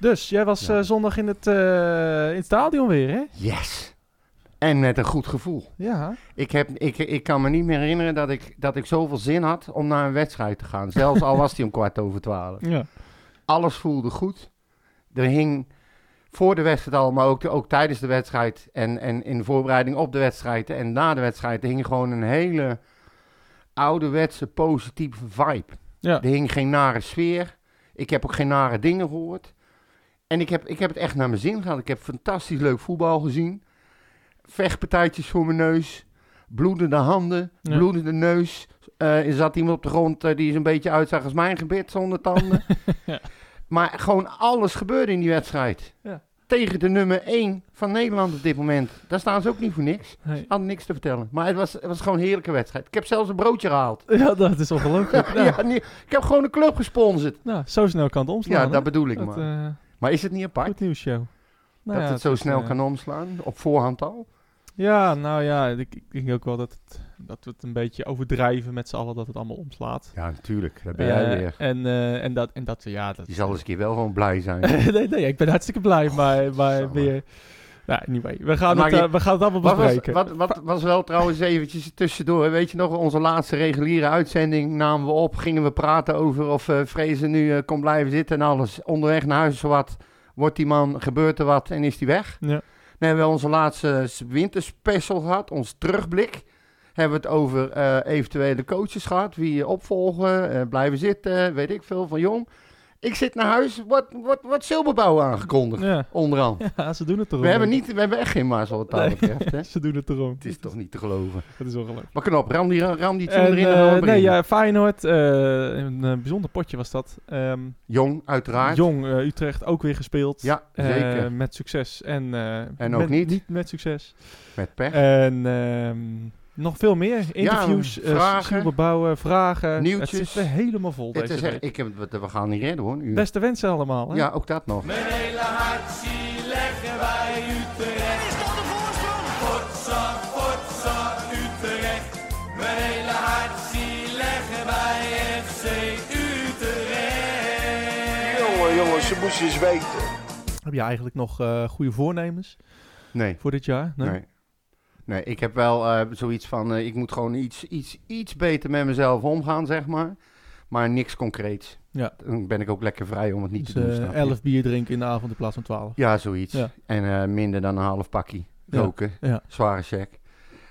Dus, jij was Ja. eh, zondag in het, eh, in het stadion weer, hè? Yes. En met een goed gevoel. Ja. Ik, heb, ik, ik kan me niet meer herinneren dat ik, dat ik zoveel zin had om naar een wedstrijd te gaan. Zelfs al was die om kwart over twaalf. Ja. Alles voelde goed. Er hing voor de wedstrijd al, maar ook, ook tijdens de wedstrijd en, en in de voorbereiding op de wedstrijd en na de wedstrijd, er hing gewoon een hele ouderwetse positieve vibe. Ja. Er hing geen nare sfeer. Ik heb ook geen nare dingen gehoord. En ik heb, ik heb het echt naar mijn zin gehad. Ik heb fantastisch leuk voetbal gezien. Vechtpartijtjes voor mijn neus. Bloedende handen. Ja. Bloedende neus. Eh, er zat iemand op de grond eh, die er een beetje uitzag als mijn gebit zonder tanden. Ja. Maar gewoon alles gebeurde in die wedstrijd. Ja. Tegen de nummer 1 van Nederland op dit moment. Daar staan ze ook niet voor niks. Hey. Hadden niks te vertellen. Maar het was, het was gewoon een heerlijke wedstrijd. Ik heb zelfs een broodje gehaald. Ja, dat is ongelooflijk. Ja, ja. nee, ik heb gewoon een club gesponsord. Nou, zo snel kan het omslaan. Ja, hè? dat bedoel ik Dat, maar. eh, Maar is het niet apart goed nieuws show. Nou dat ja, het zo is, snel eh, kan omslaan? Op voorhand al? Ja, nou ja, ik, ik denk ook wel dat, het, dat we het een beetje overdrijven met z'n allen dat het allemaal omslaat. Ja, natuurlijk. Daar ben jij Eh, weer. En, eh, en, dat, en dat, ja, dat... Je zal eens een keer wel gewoon blij zijn. nee, nee, ik ben hartstikke blij, maar, maar Zo, weer... Nou, anyway, we gaan, Maar het, je- eh, we gaan het allemaal wat, was, bespreken. wat, wat was wel trouwens eventjes tussendoor. Weet je nog, onze laatste reguliere uitzending namen we op. Gingen we praten over of eh Vrezen nu eh, kon blijven zitten en alles. Onderweg naar huis wat. Wordt die man, gebeurt er wat en is die weg? Ja. Dan hebben we onze laatste winterspecial gehad. Ons terugblik. Hebben we het over eventuele coaches gehad. Wie je opvolgen, blijven zitten, weet ik veel van jong. Ik zit naar huis, wordt wordt Silberbouw aangekondigd. Ja. Onderhand. ja, ze doen het erom. We hebben, niet, we hebben echt geen mazzel wat dat Nee. betreft. Hè? Ze doen het erom. Het is toch niet te geloven. Het is ongelooflijk. Maar knop, ram die, ram die En, erin en gaan we nee, ja, Feyenoord, eh, een eh, bijzonder potje was dat. Ehm, Jong, uiteraard. Jong Utrecht ook weer gespeeld. Ja, zeker. met succes en, En ook met- niet. Niet met succes. Met pech. En ehm, nog veel meer. Interviews, eh, vragen. Silberbouwen, vragen. Nieuwtjes. Het zit er helemaal vol Het deze is week. ik heb, we gaan niet redden hoor. Nu. Beste wensen allemaal. Hè? Ja, ook dat nog. Mijn hele hart zie leggen wij Utrecht. Is dat de voorsprong? Potsa, potsa, Utrecht. Mijn hele hart zie leggen wij FC Utrecht. Jongen, jongens, ze moesten eens weten. Heb je eigenlijk nog eh, goede voornemens Nee. voor dit jaar? Nee. nee. Ik heb wel eh, zoiets van, eh, ik moet gewoon iets, iets, iets beter met mezelf omgaan, zeg maar. Maar niks concreets. Ja. Dan ben ik ook lekker vrij om het niet Dus te doen, eh, snap je? 11 bier drinken in de avond in plaats van 12. Ja, zoiets. Ja. En eh, minder dan een half pakje roken. Ja. Zware check.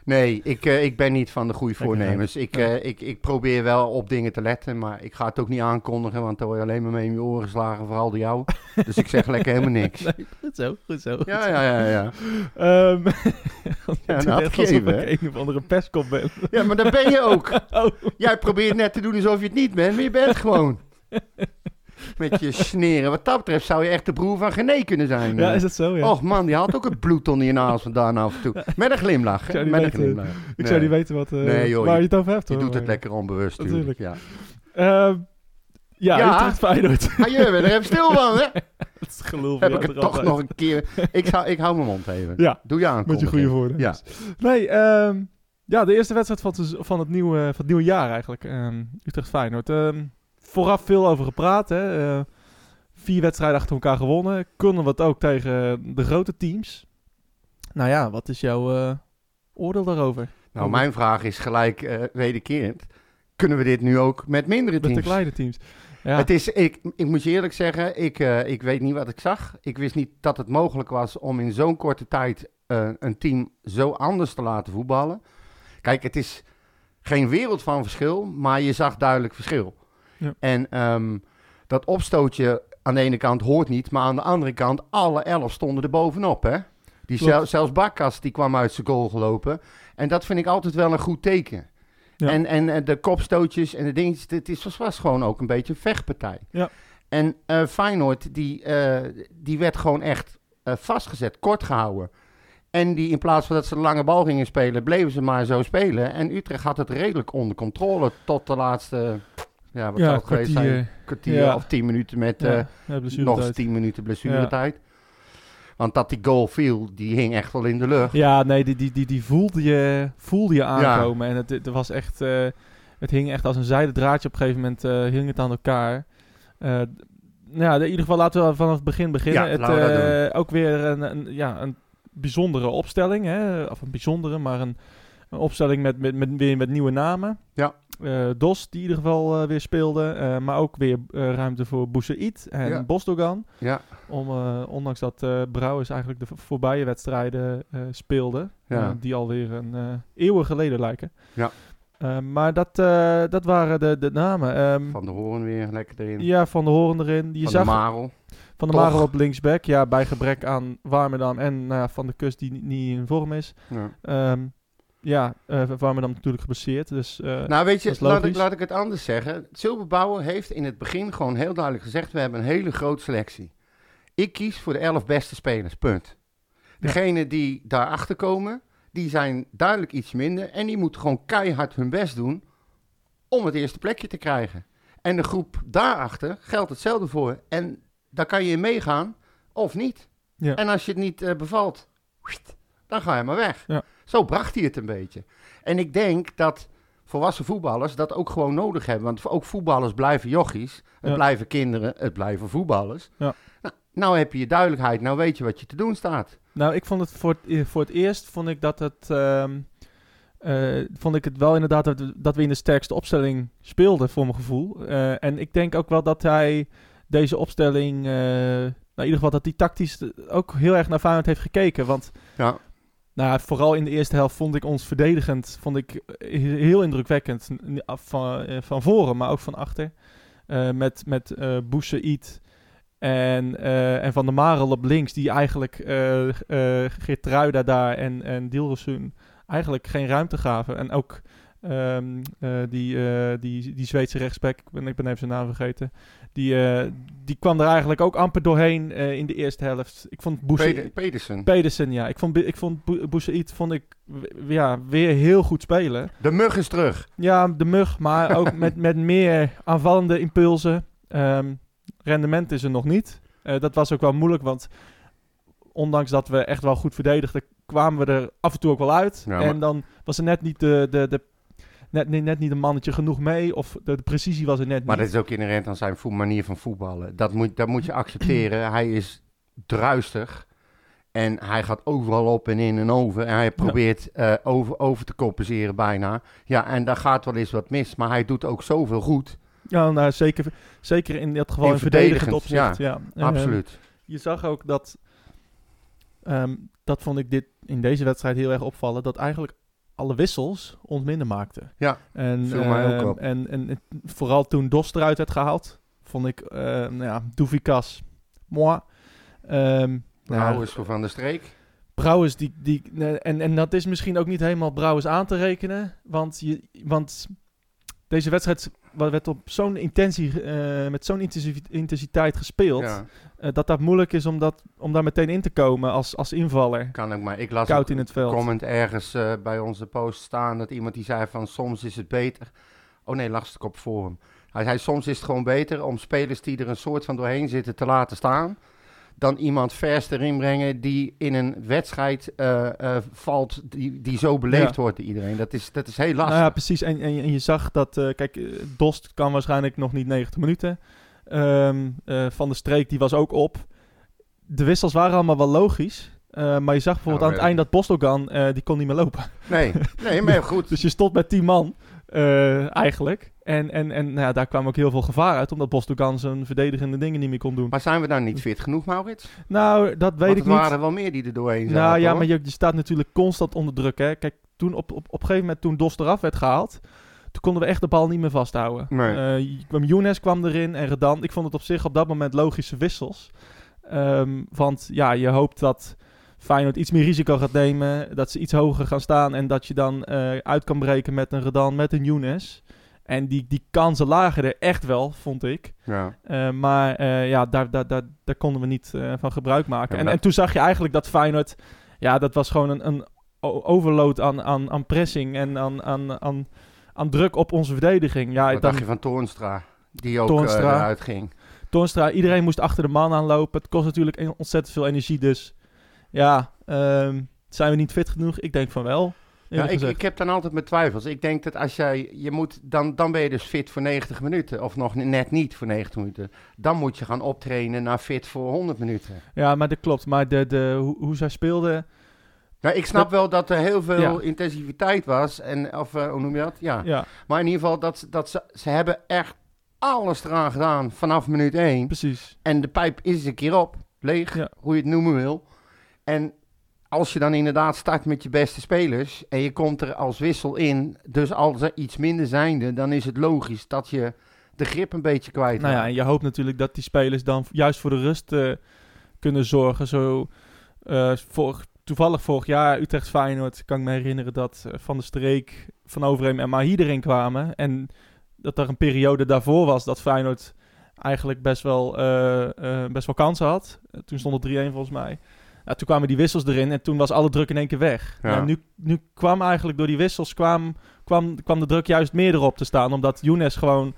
Nee, ik, eh, ik ben niet van de goede voornemens. Ik, Ja. eh, ik, ik probeer wel op dingen te letten, maar ik ga het ook niet aankondigen, want dan word je alleen maar mee in je oren geslagen, vooral door jou. Dus ik zeg lekker helemaal niks. Nee, goed zo, goed zo. Ja, ja, ja, ja. Ehm Ja, ja, nou, ik een of andere pestkop ben. Ja, maar dat ben je ook. Oh. Jij probeert net te doen alsof je het niet bent, maar je bent gewoon. Met je sneren. Wat dat betreft zou je echt de broer van Gené kunnen zijn. Ja, eh. is dat zo? Ja. Och man, die had ook het bloed onder je naast vandaan af en toe. Met een glimlach, Met een glimlach. ik zou niet weten wat, eh, Nee, joh, waar je- het over hebt. Je hoor. doet het lekker onbewust natuurlijk. Ja. Ehm, ja, Ja. Utrecht Feyenoord. Ah, je bent er even stil van, hè? dat is gelul van Heb ik het toch nog een keer... Ik, zou, ik hou mijn mond even. Ja, Doe je aan. met je goede voornemens. Ja. Nee, ehm, ja, de eerste wedstrijd van het, van het, nieuwe, van het nieuwe jaar eigenlijk. ehm, Utrecht Feyenoord. Ehm, vooraf veel over gepraat. Hè. Eh, vier wedstrijden achter elkaar gewonnen. Kunnen we het ook tegen de grote teams. Nou ja, wat is jouw eh, oordeel daarover? Nou, mijn vraag is gelijk eh wederkerend. Kunnen we dit nu ook met mindere Met de teams? kleine teams. Ja, Het is, ik, ik moet je eerlijk zeggen, ik, ik weet niet wat ik zag. Ik wist niet dat het mogelijk was om in zo'n korte tijd een team zo anders te laten voetballen. Kijk, het is geen wereld van verschil, maar je zag duidelijk verschil. Ja. En ehm, dat opstootje aan de ene kant hoort niet, maar aan de andere kant, alle elf stonden er bovenop. Hè? Die zel- zelfs Bakkas die kwam uit zijn goal gelopen. En dat vind ik altijd wel een goed teken. Ja. En, en eh, de kopstootjes en de dingetjes, het is, was gewoon ook een beetje een vechtpartij. Ja. En eh Feyenoord, die, eh, die werd gewoon echt vastgezet, kort gehouden. En die in plaats van dat ze de lange bal gingen spelen, bleven ze maar zo spelen. En Utrecht had het redelijk onder controle tot de laatste, ja, wat ja, zou het geweest zijn? kwartier. Kwartier Ja. of tien minuten met Ja, eh, nog tien minuten blessuretijd. Want dat die goal viel, die hing echt wel in de lucht. Ja, nee, die, die, die, die voelde, je, voelde je aankomen. En het, het was echt, eh, het hing echt als een zijden draadje. Op een gegeven moment eh, hing het aan elkaar. Eh, ja, in ieder geval laten we vanaf het begin beginnen. Het, ook weer een, een, ja, een bijzondere opstelling. Hè? Of een bijzondere, maar een, een opstelling met, met, met, weer met nieuwe namen. Ja. Eh, Dos, die in ieder geval eh, weer speelde. eh, maar ook weer ruimte voor Boussaïd en Ja. Bosdogan. Ja, Om, ondanks dat Brouwers eigenlijk de voorbije wedstrijden speelde. Ja. die alweer een eeuwen geleden lijken. Ja. Maar dat, dat waren de, de namen. Ehm, Van de Hoorn weer lekker erin. ja, Van de Horen erin. Je van zag de Marel. Van de Toch? Marel op linksback. Ja, bij gebrek aan Warmerdam en Van de Kust die niet- niet in vorm is. Ja. Ehm, ja, eh Warmerdam natuurlijk geblesseerd. Dus eh, Nou, weet je, laat ik, laat ik het anders zeggen. Zilverbouwer heeft in het begin gewoon heel duidelijk gezegd: we hebben een hele grote selectie. Ik kies voor de elf beste spelers, punt. Degenen die daarachter komen, die zijn duidelijk iets minder. En die moeten gewoon keihard hun best doen om het eerste plekje te krijgen. En de groep daarachter geldt hetzelfde voor. En daar kan je in meegaan of niet. Ja. En als je het niet eh, bevalt, dan ga je maar weg. Ja. Zo bracht hij het een beetje. En ik denk dat volwassen voetballers dat ook gewoon nodig hebben. Want ook voetballers blijven jochies. Het Ja. blijven kinderen. Het blijven voetballers. Ja. Nou, nou heb je je duidelijkheid. Nou weet je wat je te doen staat. nou, ik vond het voor het, e- voor het eerst vond ik dat het. ehm, eh, vond ik het wel inderdaad dat we, dat we in de sterkste opstelling speelden, voor mijn gevoel. Eh, en ik denk ook wel dat hij deze opstelling. eh, nou, in ieder geval dat hij tactisch ook heel erg naar Feyenoord heeft gekeken. Want Ja. Nou, vooral in de eerste helft vond ik ons verdedigend vond ik heel indrukwekkend. Van, eh, van voren, maar ook van achter. Eh, met met eh Boussaïd en, en Van der Marel op links, die eigenlijk eh Geertruida daar en, en Dilrosun eigenlijk geen ruimte gaven. En ook ehm, eh, die, eh, die, die Zweedse rechtsback, ik ben, ik ben even zijn naam vergeten, die, eh, die kwam er eigenlijk ook amper doorheen in de eerste helft. Ik vond. Peder- Pedersen. Pedersen, ja. Ik vond, ik vond Boussaïd vond ik ja, weer heel goed spelen. De mug is terug. Ja, de mug, maar ook met, met meer aanvallende impulsen. Ehm, rendement is er nog niet. Dat was ook wel moeilijk, want ondanks dat we echt wel goed verdedigden, kwamen we er af en toe ook wel uit. Ja, maar- En dan was er net niet de, de, de net, net, net niet een mannetje genoeg mee, of de, de precisie was er net Maar dat niet. is ook inherent aan zijn manier van voetballen. Dat moet, dat moet je accepteren. hij is druistig. En hij gaat overal op en in en over. En hij probeert eh, over, over te compenseren bijna. Ja, en daar gaat wel eens wat mis. Maar hij doet ook zoveel goed. Ja, nou, zeker, zeker in dat geval In in verdedigend verdedigend, opzicht. Ja. Ehm, Absoluut. je zag ook dat, ehm, dat vond ik dit in deze wedstrijd heel erg opvallen, dat eigenlijk alle wissels ons minder maakten. Ja, en, viel mij ook ehm, op. En, en, vooral toen Dos eruit werd gehaald, vond ik, eh nou ja, Doevikas, moi. Ehm nou, Van der Streek. Brouwers, die, die, en, en dat is misschien ook niet helemaal Brouwers aan te rekenen. Want, je, want deze wedstrijd werd op zo'n intensie, eh, met zo'n intensi- intensiteit gespeeld. Ja, eh, dat dat moeilijk is om, dat, om daar meteen in te komen als, als invaller. kan ook maar. Ik las Koud ook in het veld. een comment ergens eh, bij onze post staan. Dat iemand die zei van soms is het beter. Oh nee, las ik op forum. Hij zei soms is het gewoon beter om spelers die er een soort van doorheen zitten te laten staan. Dan iemand vers erin brengen die in een wedstrijd eh, eh, valt, die, die zo beleefd Ja. wordt door iedereen. Dat is, dat is heel lastig. Nou ja, precies. En, en, je- en je zag dat, eh, kijk, Dost kan waarschijnlijk nog niet 90 minuten. Ehm, eh, Van de Streek, die was ook op. De wissels waren allemaal wel logisch. maar je zag bijvoorbeeld aan het eind dat Bostogan, die kon niet meer lopen. Nee, nee, maar goed. Dus je stond met 10 man, eigenlijk. En, en, en nou ja, daar kwam ook heel veel gevaar uit, omdat Bostogan zijn verdedigende dingen niet meer kon doen. Maar zijn we nou niet fit genoeg, Maurits? nou, dat weet Want ik er niet. waren er wel meer die er doorheen zaten. Nou ja, hoor. maar je, je staat natuurlijk constant onder druk. Hè? Kijk, toen op, op, op een gegeven moment toen Dos eraf werd gehaald, toen konden we echt de bal niet meer vasthouden. Nee. Eh, kwam Younes kwam erin en Redan. Ik vond het op zich op dat moment logische wissels. Ehm, want ja, je hoopt dat Feyenoord iets meer risico gaat nemen, dat ze iets hoger gaan staan en dat je dan eh, uit kan breken met een Redan, met een Younes. En die, die kansen lagen er echt wel, vond ik. Ja. Eh, maar eh, ja, daar, daar, daar, daar konden we niet eh, van gebruik maken. Ja, en, en toen zag je eigenlijk dat Feyenoord... Ja, dat was gewoon een, een overload aan, aan, aan pressing en aan, aan, aan, aan druk op onze verdediging. Ja, Wat dan, dacht je van Toornstra? Die ook Toornstra. eruit ging. Toornstra, iedereen moest achter de man aanlopen. Het kost natuurlijk en- ontzettend veel energie. Dus ja, ehm, zijn we niet fit genoeg? Ik denk van wel. Ja, ik, ik heb dan altijd mijn twijfels. Ik denk dat als jij, je moet, dan, dan ben je dus fit voor 90 minuten. Of nog net niet voor 90 minuten. Dan moet je gaan optrainen naar fit voor 100 minuten. Ja, maar dat klopt. Maar de, de, hoe, hoe zij speelden... Nou, ik snap Dat- wel dat er heel veel Ja. intensiviteit was. En, of eh, hoe noem je dat? Ja. Ja, Maar in ieder geval, dat, dat ze, ze hebben echt alles eraan gedaan vanaf minuut 1. precies. En de pijp is een keer op, leeg, Ja. hoe je het noemen wil. En als je dan inderdaad start met je beste spelers en je komt er als wissel in, dus als er iets minder zijnde, dan is het logisch dat je de grip een beetje kwijt Nou ja, en je hoopt natuurlijk dat die spelers dan juist voor de rust eh, kunnen zorgen. Zo, vorig, toevallig vorig jaar Utrecht Feyenoord kan ik me herinneren dat eh, Van der Streek, Van Overheem en Mahi erin kwamen. En dat er een periode daarvoor was dat Feyenoord eigenlijk best wel, best wel kansen had. Toen stond het 3-1 volgens mij. Ja, toen kwamen die wissels erin en toen was alle druk in één keer weg. Ja. Ja, nu, nu kwam eigenlijk door die wissels kwam, kwam, kwam de druk juist meer erop te staan. Omdat Younes gewoon...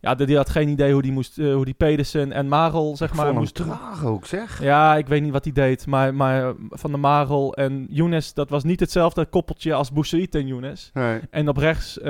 Ja, die had geen idee hoe die, moest, eh, hoe die Pedersen en Marel, zeg maar, moest traag ook, zeg. Ja, ik weet niet wat hij deed. Maar, maar Van de Marel en Younes, dat was niet hetzelfde koppeltje als Boussaïd en Younes. Nee. En op rechts m-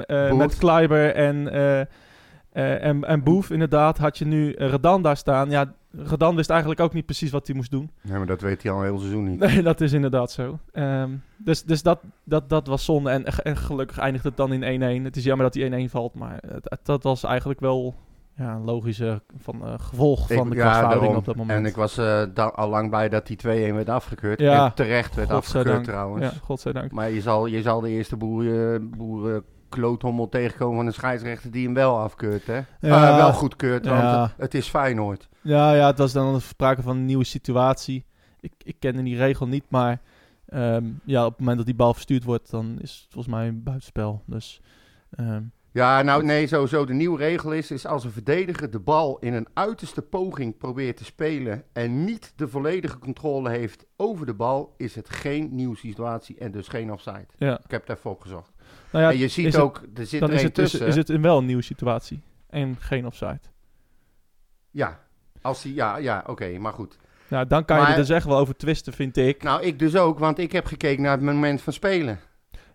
eh, Boef. met Kleiber en, eh, eh, en, en Boef inderdaad had je nu eh, Redan daar staan. Ja, Redan wist eigenlijk ook niet precies wat hij moest doen. nee, maar dat weet hij al een heel seizoen niet. Nee, dat is inderdaad zo. Ehm, dus dus dat, dat, dat was zonde. En, en gelukkig eindigt het dan in 1-1. Het is jammer dat die 1-1 valt, maar het- dat was eigenlijk wel ja, een logische van, eh, gevolg van de ja, daarom. op dat moment. En ik was dan al lang blij dat die 2-1 werd afgekeurd. Ja. En terecht werd afgekeurd trouwens. Ja, godzijdank. Maar je zal, je zal de eerste boer, boer kloothommel tegenkomen van een scheidsrechter die hem wel afkeurt, hè? Ja. Eh, wel goedkeurt, want Ja. het, het is Feyenoord. Ja, ja, het was dan sprake van een nieuwe situatie. Ik, ik kende die regel niet, maar ehm, ja, op het moment dat die bal verstuurd wordt, dan is het volgens mij een buitenspel. Dus ehm, Ja, nou nee, sowieso de nieuwe regel is, is als een verdediger de bal in een uiterste poging probeert te spelen en niet de volledige controle heeft over de bal, is het geen nieuwe situatie en dus geen offside. ja. Ik heb het even opgezocht. Nou ja, en je ziet is het- ook, er zit dan er is het, dus, tussen. is het een wel een nieuwe situatie en geen offside. Ja, als die, ja, ja oké, maar goed. Nou, dan kan je er dus echt wel over twisten, vind ik. Nou, ik dus ook, want ik heb gekeken naar het moment van spelen.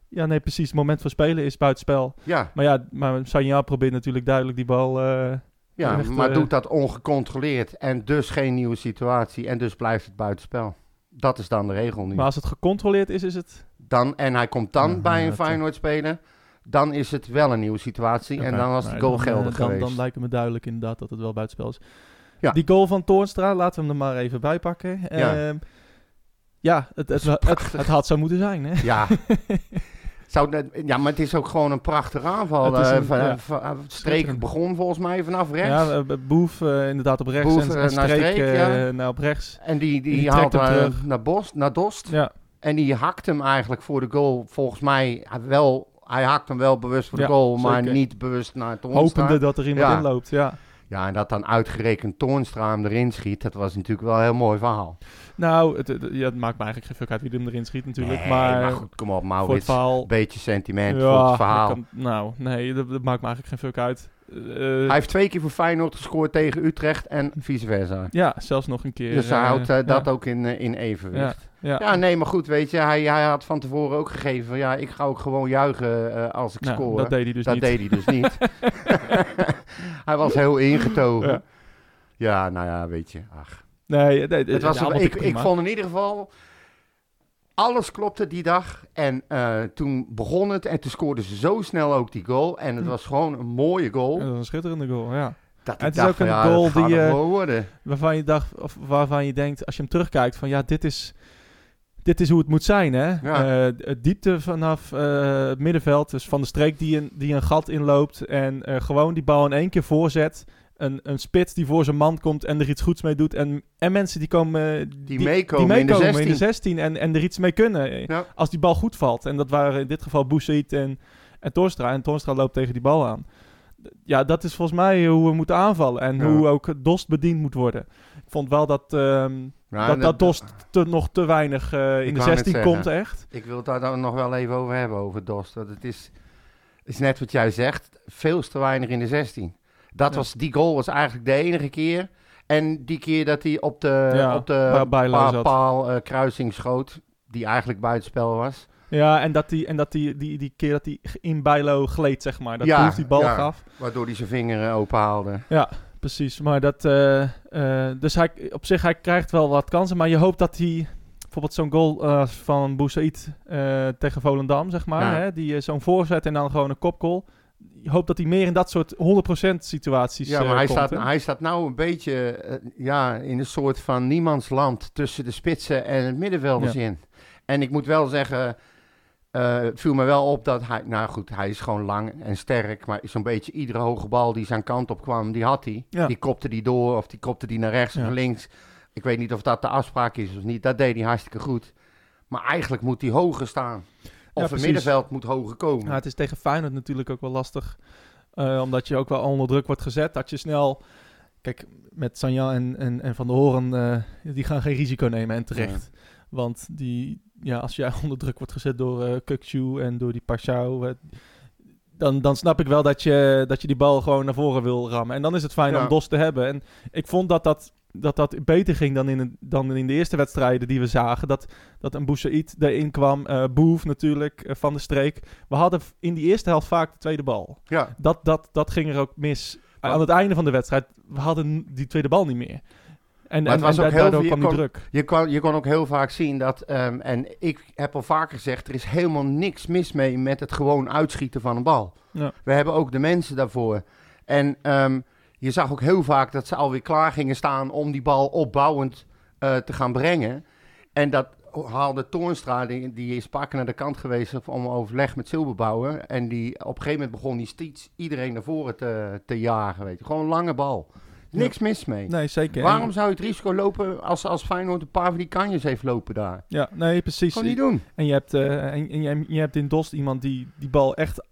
Ja, nee, precies. Het moment van spelen is buitenspel. Ja, Maar ja, maar Sanja probeert natuurlijk duidelijk die bal... eh, ja Echt, maar eh, doet dat ongecontroleerd en dus geen nieuwe situatie en dus blijft het buitenspel. Dat is dan de regel nu. maar als het gecontroleerd is, is het... Dan, en hij komt dan Ja, bij een Feyenoord spelen, dan is het wel een nieuwe situatie en dan was die goal dan, eh, geldig dan, geweest. Dan lijkt het me duidelijk inderdaad dat het wel buitenspel is. Ja. Die goal van Toornstra, laten we hem er maar even bij pakken. Ja. Ehm, ja, het, het, het, had zo moeten zijn, hè? Ja. Zou, ja, maar het is ook gewoon een prachtige aanval. Eh, een- ja. Streek Schitterend. begon volgens mij vanaf rechts. Ja, Boef inderdaad op rechts Boef, en, naar Streek, ja. nou, op rechts. En die, die, Die haalt hem terug. naar, Bos, naar Dost. Ja, En die hakt hem eigenlijk voor de goal. Volgens mij wel. Hij hakt hem wel bewust voor de Ja, goal, maar zeker. niet bewust naar Toornstra. hopende dat er iemand Ja. inloopt, ja. Ja, en dat dan uitgerekend Toornstra hem erin schiet, dat was natuurlijk wel een heel mooi verhaal. Nou, het, het- ja, het maakt me eigenlijk geen fuck uit wie hem erin schiet natuurlijk. Nee, maar, goed, kom op het Maurits. verhaal... Beetje sentiment voor het verhaal. kan- nou, nee, dat, dat maakt me eigenlijk geen fuck uit. Eh, Hij heeft twee keer voor Feyenoord gescoord tegen Utrecht en vice versa. ja, zelfs nog een keer. Dus hij eh, houdt eh, dat ja, ook in, in evenwicht. Ja, Ja, nee, maar goed, weet je, hij, hij had van tevoren ook gegeven van ja, ik ga ook gewoon juichen als ik Nou, score. dat deed hij dus dat niet. deed hij dus niet. hij was heel ingetogen. Ja. Nou ja, weet je, ach. Nee, nee, Het was ik, ik vond in ieder geval, alles klopte die dag. En eh, toen begon het en toen scoorden ze zo snel ook die goal. En het Hm. was gewoon een mooie goal. Dat was een schitterende goal, ja. Dat het is dacht ook een ja, goal die, worden. Waarvan je dacht, of waarvan je denkt, als je hem terugkijkt, van ja, dit is, dit is hoe het moet zijn, hè? Ja. Eh, diepte vanaf eh, het middenveld, dus van de streek die een, die een gat inloopt en gewoon die bal in één keer voorzet. Een, een spits die voor zijn man komt en er iets goeds mee doet. En, en mensen die komen... eh, Die meekomen in de meekomen 16. 16 en, en er iets mee kunnen. Ja. Als die bal goed valt. En dat waren in dit geval Boussaïd en, en Torstra. En Torstra loopt tegen die bal aan. Ja, dat is volgens mij hoe we moeten aanvallen. En Ja. hoe ook Dost bediend moet worden. Ik vond wel dat, ehm, Ja, dat, dat Dost te, nog te weinig eh, in de wou net 16 zeggen. komt, echt. Ik wil het daar dan nog wel even over hebben, over Dost. Want het is, is net wat jij zegt, veel te weinig in de 16. Dat Ja. was, die goal was eigenlijk de enige keer. En die keer dat hij op de, Ja, op de paal eh, kruising schoot, die eigenlijk buitenspel was. Ja, en dat die, en dat die, die, die keer dat hij in Bijlo gleed, zeg maar. Dat Ja, Boef die bal ja. gaf. Waardoor hij zijn vinger eh, open haalde. Precies, maar dat... eh, dus hij, op zich, hij krijgt wel wat kansen, maar je hoopt dat hij... Bijvoorbeeld zo'n goal van Boussaïd tegen Volendam, zeg maar. Ja. Hè, die zo'n voorzet en dan gewoon een kopgoal. Je hoopt dat hij meer in dat soort 100% situaties Ja, eh, maar hij, komt, staat, hè? hij staat nou een beetje eh, ja, in een soort van niemandsland tussen de spitsen en het middenvelders Ja. in. En ik moet wel zeggen, eh, het viel me wel op dat hij, nou goed, hij is gewoon lang en sterk, maar zo'n beetje iedere hoge bal die zijn kant op kwam, die had hij. Ja. Die kopte die door of die kopte die naar rechts Ja. of links. Ik weet niet of dat de afspraak is of niet, dat deed hij hartstikke goed. Maar eigenlijk moet hij hoger staan. Of het middenveld moet hoger komen. Ja, het is tegen Feyenoord natuurlijk ook wel lastig. eh, omdat je ook wel onder druk wordt gezet. Dat je snel... Kijk, met Sanjan en, en, en Van der Horen... eh, die gaan geen risico nemen en terecht. Want die, ja, als jij onder druk wordt gezet door Kukçu en door die Pashao... dan, dan snap ik wel dat je, dat je die bal gewoon naar voren wil rammen. En dan is het fijn Ja. om Dos te hebben. En ik vond dat dat, dat, dat beter ging dan in, dan in de eerste wedstrijden die we zagen. Dat, dat een Boussaïd erin kwam. eh Boef natuurlijk, eh, van de streek. We hadden in die eerste helft vaak de tweede bal. Ja, Dat, dat, dat ging er ook mis. Maar- Aan het einde van de wedstrijd, we hadden die tweede bal niet meer. En, en, en ook da- daardoor kwam die druk. Je kon, je kon ook heel vaak zien dat, ehm, en ik heb al vaker gezegd, er is helemaal niks mis mee met het gewoon uitschieten van een bal. Ja. We hebben ook de mensen daarvoor. En ehm, je zag ook heel vaak dat ze alweer klaar gingen staan om die bal opbouwend eh, te gaan brengen. En dat haalde Toornstra, die, die is pakken naar de kant geweest om overleg met Silberbouwer. En die, op een gegeven moment begon die steeds iedereen naar voren te, te jagen. Weet je. Gewoon een lange bal. Niks mis mee. Nee, zeker. Waarom zou je het risico lopen als, als Feyenoord een paar van die kanjes heeft lopen daar? Ja, nee, precies. Gewoon niet doen. En je hebt, eh, en, en je, je hebt in Dost iemand die die bal echt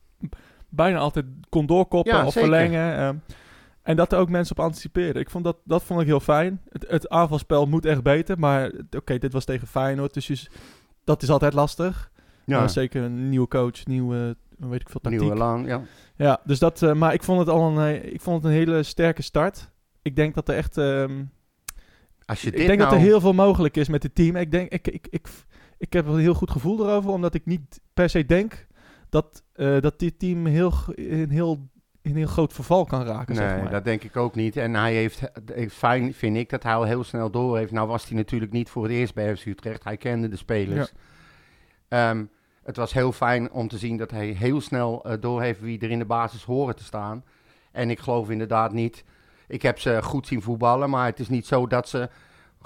bijna altijd kon doorkoppen Ja, of zeker. verlengen. ehm, en dat er ook mensen op anticiperen. Ik vond dat, dat vond ik heel fijn. Het, het aanvalspel moet echt beter. Maar oké, dit was tegen Feyenoord. Dus je dat is altijd lastig. Ja, zeker een nieuwe coach, nieuwe, weet ik veel, tactiek. nieuwe laan. Ja. Ja, dus dat, eh, maar ik vond het al een, eh, ik vond het een hele sterke start. Ik denk dat er echt, ehm, Als je ik denk nou... dat er heel veel mogelijk is met het team. Ik denk, ik, ik, ik, ik heb een heel goed gevoel erover, omdat ik niet per se denk dat, eh, dat dit team heel, in heel, in heel groot verval kan raken. Nee, zeg maar. dat denk ik ook niet. En hij heeft, heeft fijn, vind ik, dat hij al heel snel door heeft. Nou was hij natuurlijk niet voor het eerst bij FC Utrecht. Hij kende de spelers. Ehm, het was heel fijn om te zien dat hij heel snel eh door heeft wie er in de basis horen te staan. En ik geloof inderdaad niet... Ik heb ze goed zien voetballen, maar het is niet zo dat ze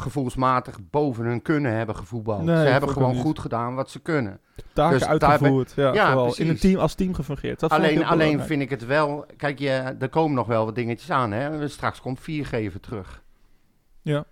gevoelsmatig boven hun kunnen hebben gevoetbald. Nee, ze hebben gewoon goed gedaan wat ze kunnen. Taken dus daar uitgevoerd. Ja, ja, vooral in een team als team gefungeerd. Dat Alleen, alleen vind ik het wel... Kijk, je, er komen nog wel wat dingetjes aan. Hè? Straks komt 4G weer terug. Ja.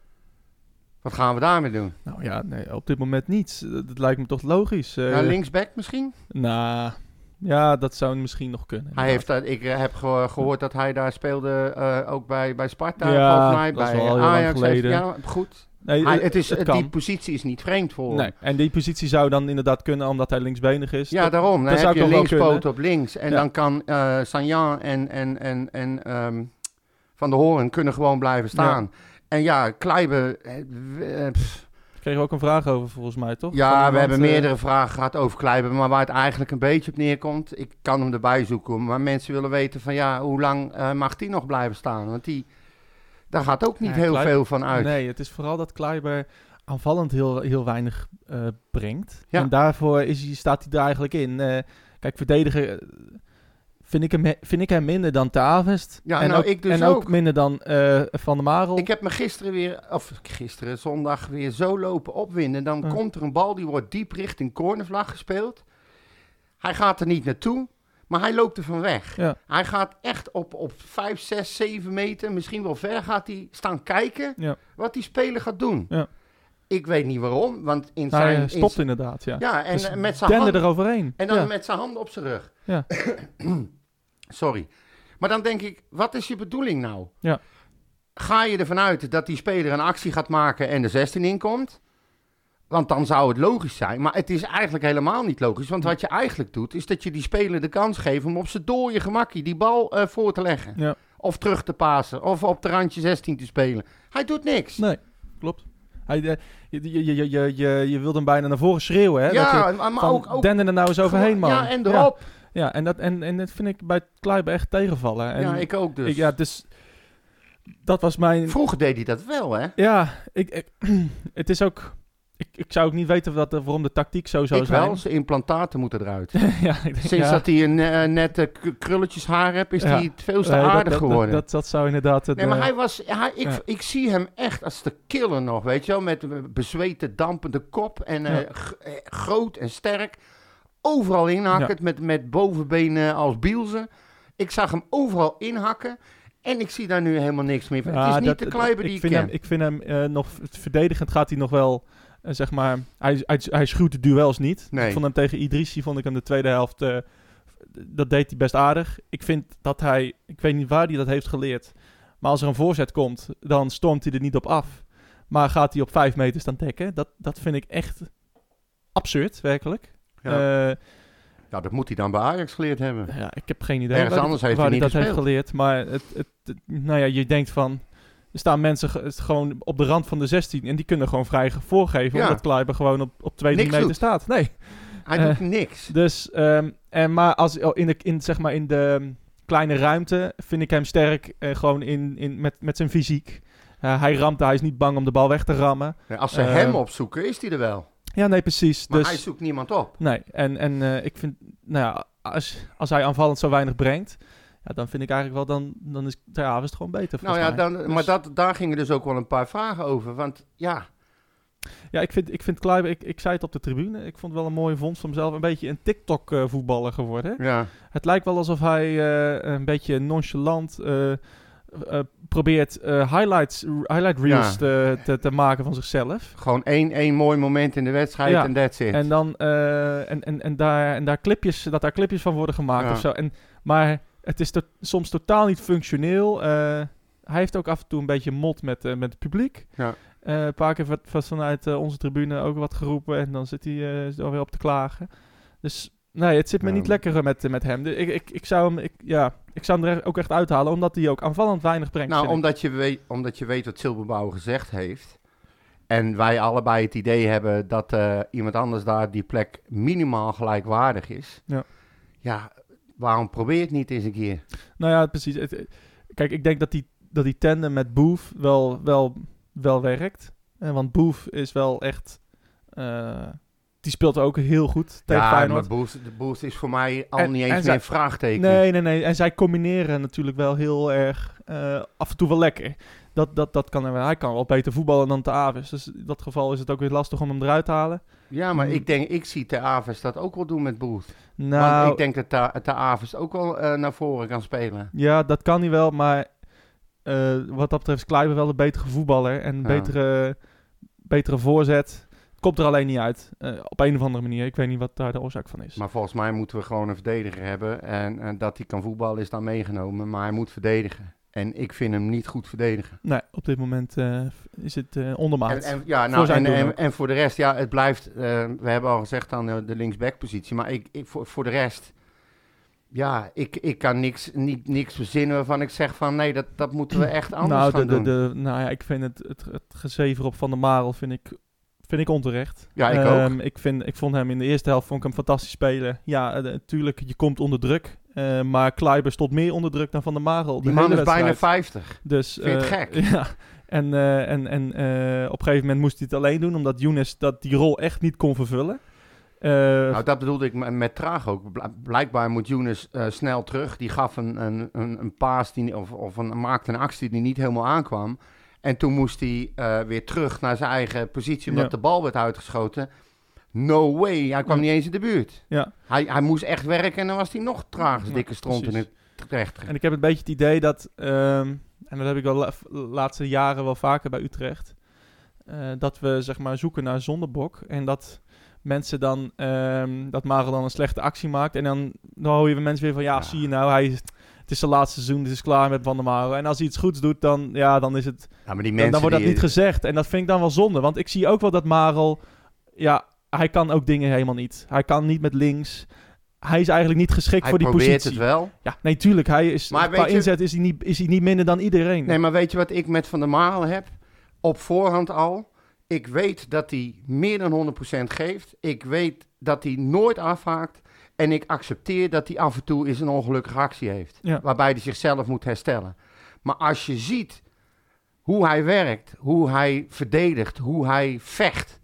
Wat gaan we daarmee doen? Nou ja, nee, op dit moment niet. Dat, dat lijkt me toch logisch. eh linksback misschien? Nou, ja, dat zou misschien nog kunnen. Hij heeft, dat- ik eh, heb ge- gehoord dat hij daar speelde eh, ook bij, bij Sparta. Ja, volgens mij, dat is bij Ajax. heeft- ja, goed. Nee, Hij, het- is, het die positie is niet vreemd voor hem. Nee, en die positie zou dan inderdaad kunnen omdat hij linksbenig is. Ja, Dat- daarom. Dan zou heb je linkspoot op links. En Ja. dan kan eh Sanjan en, en, en, en ehm, Van der Hoorn kunnen gewoon blijven staan. En ja, Kleiber... eh, eh, pff, kregen we ook een vraag over volgens mij, toch? Ja, iemand, we hebben eh, meerdere vragen gehad over Kleiber, maar waar het eigenlijk een beetje op neerkomt, ik kan hem erbij zoeken, maar mensen willen weten van ja, hoe lang eh, mag die nog blijven staan? Want die, daar gaat ook niet Ja, heel Kleiber- veel van uit. Nee, het is vooral dat Kleiber aanvallend heel, heel weinig eh, brengt. Ja. En daarvoor is hij, staat hij er eigenlijk in. Kijk, verdedigen vind ik, hem, he- vind ik hem minder dan Tavest. Ja, en nou, ook, ik dus en ook. ook. minder dan eh, Van der Marel. Ik heb me gisteren weer, of gisteren zondag weer zo lopen opwinden, dan komt er een bal die wordt diep richting cornervlag gespeeld. Hij gaat er niet naartoe, maar hij loopt er van weg. Ja. Hij gaat echt op, op 5, 6, 7 meter, misschien wel ver, gaat hij staan kijken Ja. wat die speler gaat doen. Ja. Ik weet niet waarom, want in hij zijn... in stopt inderdaad, ja. Ja, en Dus met zijn Dende hand, eroverheen. en dan met zijn handen op zijn rug. Ja. Sorry. Maar dan denk ik, wat is je bedoeling nou? Ja. Ga je ervan uit dat die speler een actie gaat maken en de 16 inkomt? Want dan zou het logisch zijn. Maar het is eigenlijk helemaal niet logisch. Want wat je eigenlijk doet, is dat je die speler de kans geeft om op zijn dode gemakkie die bal eh, voor te leggen. Ja. Of terug te pasen. Of op de randje 16 te spelen. Hij doet niks. Nee, klopt. Hij, eh, je, je, je, je, je, je wilde hem bijna naar voren schreeuwen, hè? ja, dat je, maar, van, ook... ook Denden er nou eens overheen, man. Ja, en erop. Ja, en, dat, en, en dat vind ik bij Kleiber echt tegenvallen. En ja, ik ook dus. ik- ja, dus dat was mijn... Vroeger deed hij dat wel, hè? Ja, ik, ik, het is ook... Ik, ik zou ook niet weten waarom de tactiek zo zou ik zijn. wel, zijn implantaten moeten eruit. ja, ik denk, Sinds ja, dat hij een eh, nette k- krulletjes haar heeft, is Ja. hij veel te nee, aardig dat, geworden. Dat, dat, zou inderdaad... Het, nee, maar eh, hij was, hij, ik, ja. ik zie hem echt als de killer nog, weet je wel. Met bezweten, dampende kop en eh, Ja. eh, groot en sterk. Overal inhakken, met, met bovenbenen als bielzen. Ik zag hem overal inhakken. En ik zie daar nu helemaal niks meer van. Ja, het is niet dat- de Kleiber die ik ik vind ken. hem, Ik vind hem eh, nog... Verdedigend gaat hij nog wel... eh, zeg maar... Hij, hij, hij schuwt de duels niet. Nee. Ik vond hem tegen Idrissi... Vond ik hem de tweede helft... eh, dat deed hij best aardig. Ik vind dat hij... Ik weet niet waar hij dat heeft geleerd. Maar als er een voorzet komt... Dan stormt hij er niet op af. Maar gaat hij op vijf meter staan dekken? Dat, dat vind ik echt absurd, werkelijk. Ja. Eh, ja, dat moet hij dan bij Ajax geleerd hebben. ja, ik heb geen idee Ergens waar, anders heeft waar hij dat heeft geleerd. Maar het, het, het- nou ja, je denkt van... Er staan mensen ge- gewoon op de rand van de 16 en die kunnen gewoon vrij ge- voorgeven. Ja. Omdat Kleiber gewoon op, op 2, 3 Niks meter doet. staat. Nee. Hij Eh, doet niks. Dus, ehm, en, maar als, oh, in, de, in, zeg maar in de ehm, kleine ruimte vind ik hem sterk. eh, gewoon in, in, met, met zijn fysiek. Eh, hij ramt, hij is niet bang om de bal weg te rammen. Ja, als ze eh, hem opzoeken, is hij er wel. Ja, nee, precies. Maar dus, hij zoekt niemand op. Nee, en, en eh, ik vind, nou ja, als, als hij aanvallend zo weinig brengt, ja, dan vind ik eigenlijk wel, dan, dan is Ter gewoon beter. Nou ja, dan, Dus- maar dat, daar gingen dus ook wel een paar vragen over. Want ja, Ja, ik vind, ik vind Kluivert, ik, ik zei het op de tribune, ik vond het wel een mooie vondst van mezelf, een beetje een TikTok-voetballer geworden. ja. Het lijkt wel alsof hij eh, een beetje nonchalant eh, eh, probeert eh, highlights, highlight reels Ja. te, te, te maken van zichzelf. gewoon één, één mooi moment in de wedstrijd Ja. en that's it. En dan eh, en, en, en daar, en daar clipjes, dat daar clipjes van worden gemaakt Ja. of zo. En, maar het is to- soms totaal niet functioneel. Hij heeft ook af en toe een beetje mot met, met het publiek. Ja. Een paar keer vanuit onze tribune ook wat geroepen. En dan zit hij alweer op te klagen. Dus nee, het zit me niet lekker met, met hem. Ik, ik, ik, zou hem, ik, ja, ik zou hem er ook echt uithalen, omdat hij ook aanvallend weinig brengt. nou, ik. omdat je, weet, omdat je weet wat Silberbouwer gezegd heeft. En wij allebei het idee hebben dat eh, iemand anders daar die plek minimaal gelijkwaardig is. Ja. Ja, waarom probeer je het niet eens een keer? Nou ja, precies. Het- het- kijk, ik denk dat die, dat die tandem met Boef wel, wel, wel werkt. Eh, want Boef is wel echt... eh, die speelt ook heel goed tegen ja, maar de boost is voor mij al En- niet en eens zij- meer een vraagteken. Nee, nee, nee. En zij combineren natuurlijk wel heel erg... eh, af en toe wel lekker. Dat, dat, dat kan. Hij kan wel beter voetballen dan Te Aves. Dus in dat geval is het ook weer lastig om hem eruit te halen. Ja, maar Hmm. ik denk, ik zie Ter Aves dat ook wel doen met Booth. Nou, Want ik denk dat Ter Aves ook wel eh, naar voren kan spelen. Ja, dat kan hij wel, maar eh, wat dat betreft is Kleiber wel een betere voetballer en een Ja. betere, betere voorzet. Komt er alleen niet uit, eh, op een of andere manier. Ik weet niet wat daar de oorzaak van is. Maar volgens mij moeten we gewoon een verdediger hebben. En, en dat hij kan voetballen is dan meegenomen. Maar hij moet verdedigen. En ik vind hem niet goed verdedigen. Nee, op dit moment eh, is het eh ondermaat. En, en, ja, Voor nou, zijn en, en, voor de rest, ja, het blijft. we hebben al gezegd aan de, de linksback-positie. Maar ik, ik, voor, voor de rest. Ja, ik, ik kan niks, niet, niks verzinnen waarvan ik zeg van nee, dat, dat moeten we echt anders nou, de, gaan de, doen. de, nou ja, ik vind het, het, het gezever op Van der Marel vind ik, vind ik onterecht. Ja, ik Ehm, ook. Ik, vind, ik vond hem in de eerste helft vond ik hem fantastisch spelen. Ja, natuurlijk, je komt onder druk. eh, maar Kleiber stond meer onder druk dan Van der Marel. Die de man is bijna wedstrijd. 50. Dus, Vind je het eh, gek? Ja. En, eh, en, en eh, op een gegeven moment moest hij het alleen doen, omdat Younes dat die rol echt niet kon vervullen. Eh, Nou, dat bedoelde ik met, traag ook. Bl- Blijkbaar moet Younes eh, snel terug. Die gaf een, een, een, een paas die, of, of een, maakte een actie die niet helemaal aankwam. En toen moest hij eh, weer terug naar zijn eigen positie, omdat Ja. de bal werd uitgeschoten. No way, hij kwam Ja. niet eens in de buurt. ja. Hij, hij moest echt werken en dan was hij nog traag als dikke stront in het terecht. En ik heb een beetje het idee dat, ehm, en dat heb ik la- laatste jaren wel vaker bij Utrecht, eh, dat we zeg maar zoeken naar zondebok en dat mensen dan, ehm, dat Marel dan een slechte actie maakt en dan, dan hoor je weer mensen weer van, ja, Ja. zie je nou, hij, het is zijn laatste seizoen, het is klaar met Van der Marel. En als hij iets goeds doet, dan, ja, dan is het, Ja, maar die dan, mensen dan wordt dat die, niet gezegd. En dat vind ik dan wel zonde. Want ik zie ook wel dat Marel... Ja, hij kan ook dingen helemaal niet. Hij kan niet met links. Hij is eigenlijk niet geschikt hij voor die probeert positie. het wel. Ja, nee, tuurlijk. Hij is, Maar qua je- inzet is hij, niet, is hij niet minder dan iedereen. Nee, maar weet je wat ik met Van der Malen heb? Op voorhand al. Ik weet dat hij meer dan 100% geeft. Ik weet dat hij nooit afhaakt. En ik accepteer dat hij af en toe eens een ongelukkige actie heeft. Ja. Waarbij hij zichzelf moet herstellen. Maar als je ziet hoe hij werkt, hoe hij verdedigt, hoe hij vecht.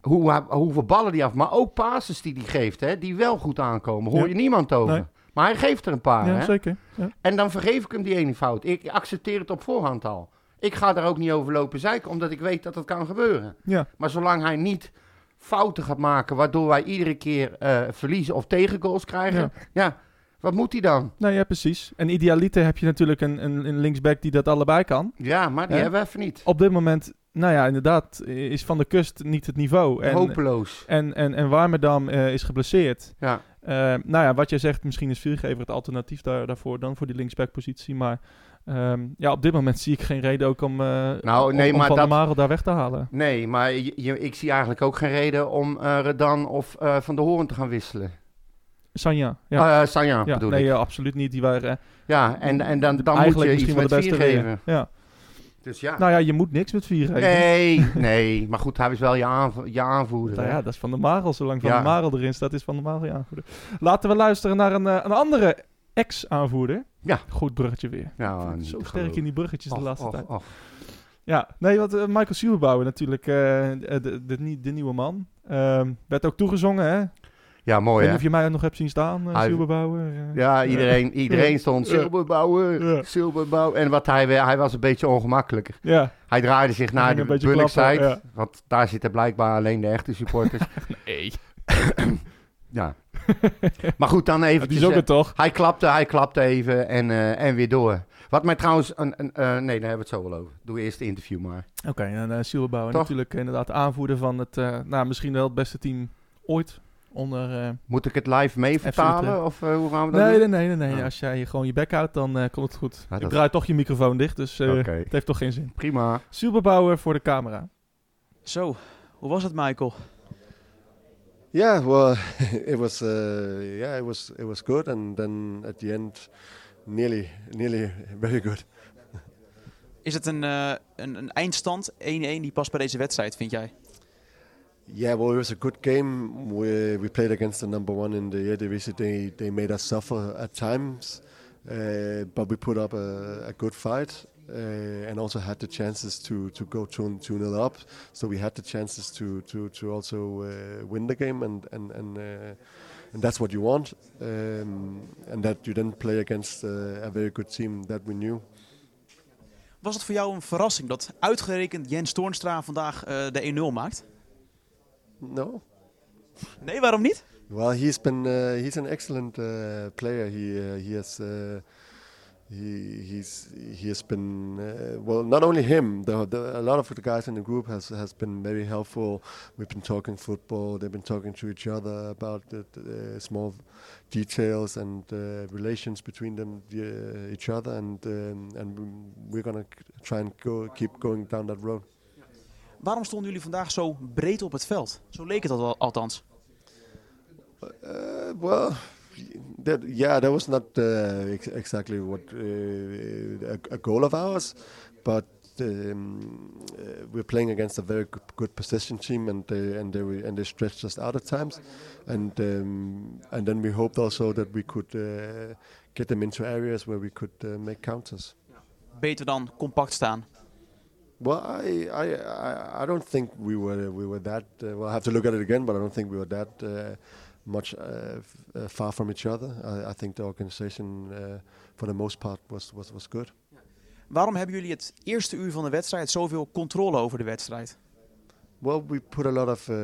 Hoe hij, hoeveel ballen die af, maar ook passes die hij geeft, hè, die wel goed aankomen. Hoor Ja. je niemand over. Nee. Maar hij geeft er een paar. ja, hè? zeker. Ja. En dan vergeef ik hem die ene fout. Ik accepteer het op voorhand al. Ik ga daar ook niet over lopen zeiken, omdat ik weet dat het kan gebeuren. Ja. Maar zolang hij niet fouten gaat maken, waardoor wij iedere keer eh, verliezen of tegengoals krijgen, Ja. ja. wat moet hij dan? Nou ja, precies. En idealiter heb je natuurlijk een, een, een linksback die dat allebei kan. Ja, maar die hebben we even niet. Op dit moment, nou ja, inderdaad, is Van de Kust niet het niveau. En, Hopeloos. en, en, en Warmerdam eh, is geblesseerd. Ja. Eh, nou ja, wat jij zegt, misschien is Viergever het alternatief daar, daarvoor dan voor die linksback-positie. Maar ehm, ja, op dit moment zie ik geen reden ook om, eh, Nou, om- nee, om maar Van dat- der Marel daar weg te halen. Nee, maar je, ik zie eigenlijk ook geen reden om eh, Redan of eh, Van de Hoorn te gaan wisselen. Sanja, ja. Ja. Sanja ja, bedoel nee, ik. absoluut niet. Die waren Ja, en, en dan, dan moet je iets met de vier beste geven. Ja. Dus ja. Nou ja, je moet niks met Viergever. Nee, nee. Maar goed, hij is wel je, aanv je aanvoerder. Nou ja, dat is Van der Marel. Zolang Van Ja. der Marel erin staat, is Van der Marel je aanvoerder. Laten we luisteren naar een, een andere ex-aanvoerder. Ja. Goed bruggetje weer. Ja, Zo te sterk in die bruggetjes de Och, laatste och, tijd. och. Ja, nee, wat eh, Michael Schuberbouwer natuurlijk, eh, de, de, de, nie- de nieuwe man. Ehm, werd ook toegezongen, hè? Ja, mooi hè? niet of je mij nog hebt zien staan, uh. Ja, iedereen, iedereen stond Ja. zilverbouwer. En wat hij, hij was een beetje ongemakkelijker. Ja, Hij draaide zich naar de Bunningside. ja. Want daar zitten blijkbaar alleen de echte supporters. nee. ja. Maar goed, dan even. die is ook het toch? Hij klapte, hij klapte even en, eh, en weer door. Wat mij trouwens... Een, een, eh, nee, daar hebben we het zo wel over. Doe eerst de interview maar. Oké, en uh, Schuberbouwer Toch? natuurlijk inderdaad aanvoerder van het, eh, nou misschien wel het beste team ooit. Onder, eh, Moet ik het live mee vertalen? Of eh, hoe gaan we dat nee, doen? nee, nee, nee, nee. Oh. Als jij gewoon je bek houdt, dan eh, komt het goed. Ik draai toch je microfoon dicht, dus eh, het heeft toch geen zin. Prima. Superbouwer voor de camera. Zo, hoe was het, Michael? Yeah, well, it was uh, yeah, it was it was good, and then at the end, nearly nearly very good. Is het een, eh, een, een eindstand 1-1 die past bij deze wedstrijd, vind jij? Yeah, well, it was a good game. We we played against the number one in the Eredivisie. They they made us suffer at times, uh, but we put up a, a good fight. Uh, and also had the chances to, to go 2 two nil up, so we had the chances to to, to also uh, win the game, and and and, uh, and that's what you want, um, and that you then play against uh, a very good team that we knew. Was het voor jou een verrassing dat uitgerekend Jens Toornstra vandaag de 1-0 maakt? No, Nee, waarom niet? Well, he's been uh, he's an excellent uh, player. He he has uh, he he's he has been uh, well. Not only him, the, the, a lot of the guys in the group has has been very helpful. We've been talking football. They've been talking to each other about the, the small details and uh, relations between them, uh, each other, and um, and we're gonna try and go keep going down that road. Waarom stonden jullie vandaag zo breed op het veld? Zo leek het al, althans. Uh, well, that yeah, that was not uh, ex- exactly what uh, a, a goal of ours, but um, uh, we're playing against a very good, good possession team, and they and they and they stretched us out at times, and um, and then we hoped also that we could uh, get them into areas where we could uh, make counters. Beter dan compact staan. Well, I, I, I, I don't think we were we were that. Uh, well, I have to look at it again, but I don't think we were that uh, much uh, uh, far from each other. I, I think the organization, uh, for the most part, was was was good. Waarom hebben jullie het eerste uur van de wedstrijd zoveel controle over de wedstrijd? Well, we put a lot of uh,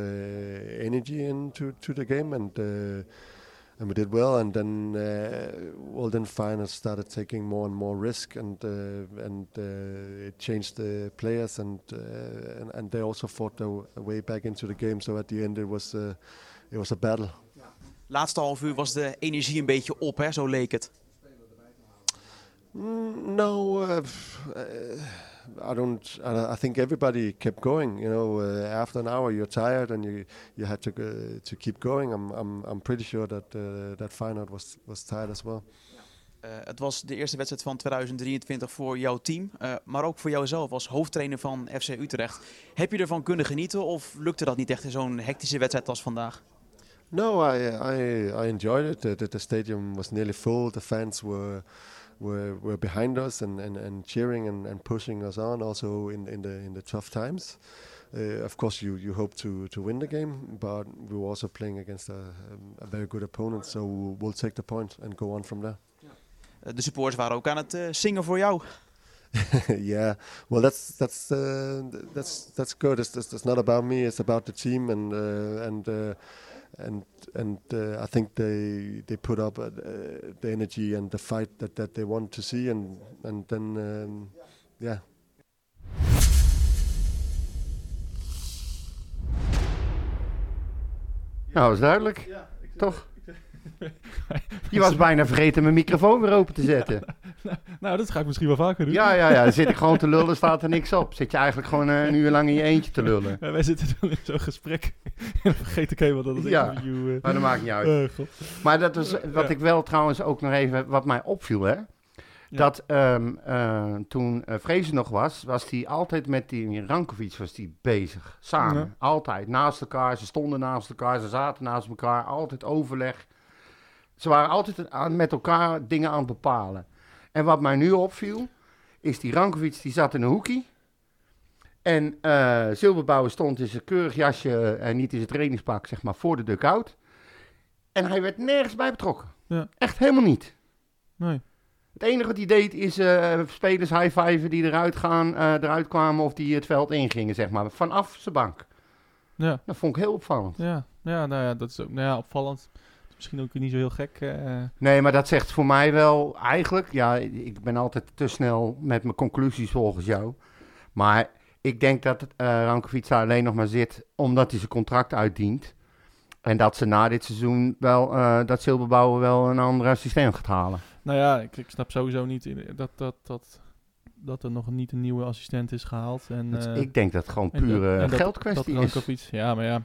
energy into to the game, and uh, and we did well. And then, uh, well, then Feyenoord started taking more and more risk, and uh, and uh, it changed the players, and, uh, and and they also fought their way back into the game. So at the end, it was uh, it was a battle. Laatste half uur was de energie een beetje op, hè? zo leek het. Mm, no, uh, f- uh, I don't. I, think everybody kept going. You know, uh, after an hour, you're tired and you you had to to keep going. I'm I'm I'm pretty sure that that Feyenoord was was tired as well. Eh, het was de eerste wedstrijd van 2023 voor jouw team, eh, maar ook voor jouzelf als hoofdtrainer van FC Utrecht. Heb je ervan kunnen genieten of lukte dat niet echt in zo'n hectische wedstrijd als vandaag? No, I I I enjoyed it. The, the, the stadium was nearly full. The fans were were were behind us and, and, and cheering and, and pushing us on. Also in in the in the tough times. Uh, of course, you, you hope to, to win the game, but we were also playing against a, a very good opponent. So we'll take the point and go on from there. Eh, de supporters waren ook aan het eh, zingen voor jou. yeah, well, that's that's uh, that's that's good. It's, it's, it's not about me. It's about the team, and uh, and uh, and and uh, I think they they put up uh, the energy and the fight that, that they want to see, and and then um, yeah. Nou, dat is duidelijk. Toch? Je was bijna vergeten mijn microfoon weer open te zetten. Nou, dat ga ik misschien wel vaker doen. Ja, ja, ja. Dan zit ik gewoon te lullen, staat er niks op. Zit je eigenlijk gewoon eh, een uur lang in je eentje te lullen. Ja, wij zitten dan in zo'n gesprek. en dan vergeet ik helemaal dat het Ja. interview... eh, Maar dat maakt niet uit. god. Maar dat is wat ik wel trouwens ook nog even, wat mij opviel, hè. Dat ehm, eh, toen Vrezen nog was, was hij altijd met die Rankovic was die bezig. Samen. Altijd. Naast elkaar. Ze stonden naast elkaar. Ze zaten naast elkaar. Altijd overleg. Ze waren altijd aan, met elkaar dingen aan het bepalen. En wat mij nu opviel, is die Rankovic die zat in een hoekie. En eh Silberbouwer stond in zijn keurig jasje en niet in zijn trainingspak, zeg maar, voor de dugout. En hij werd nergens bij betrokken. Ja. Echt helemaal niet. Nee. Het enige wat hij deed is eh, spelers high-fiven die eruit, gaan, eh, eruit kwamen of die het veld ingingen, zeg maar. Vanaf zijn bank. Ja, Dat vond ik heel opvallend. ja, ja, nou ja, dat is ook nou ja, opvallend. Misschien ook niet zo heel gek. eh, Nee, maar dat zegt voor mij wel eigenlijk... Ja, ik ben altijd te snel met mijn conclusies volgens jou. Maar ik denk dat eh Rankovic daar alleen nog maar zit omdat hij zijn contract uitdient. En dat ze na dit seizoen wel, eh, dat Silberbouwer wel een andere assistent gaat halen. nou ja, ik, ik snap sowieso niet dat, dat, dat, dat er nog niet een nieuwe assistent is gehaald. En, Dat- ik denk dat het gewoon en dat- pure en dat- geldkwestie dat is. Ja, maar ja.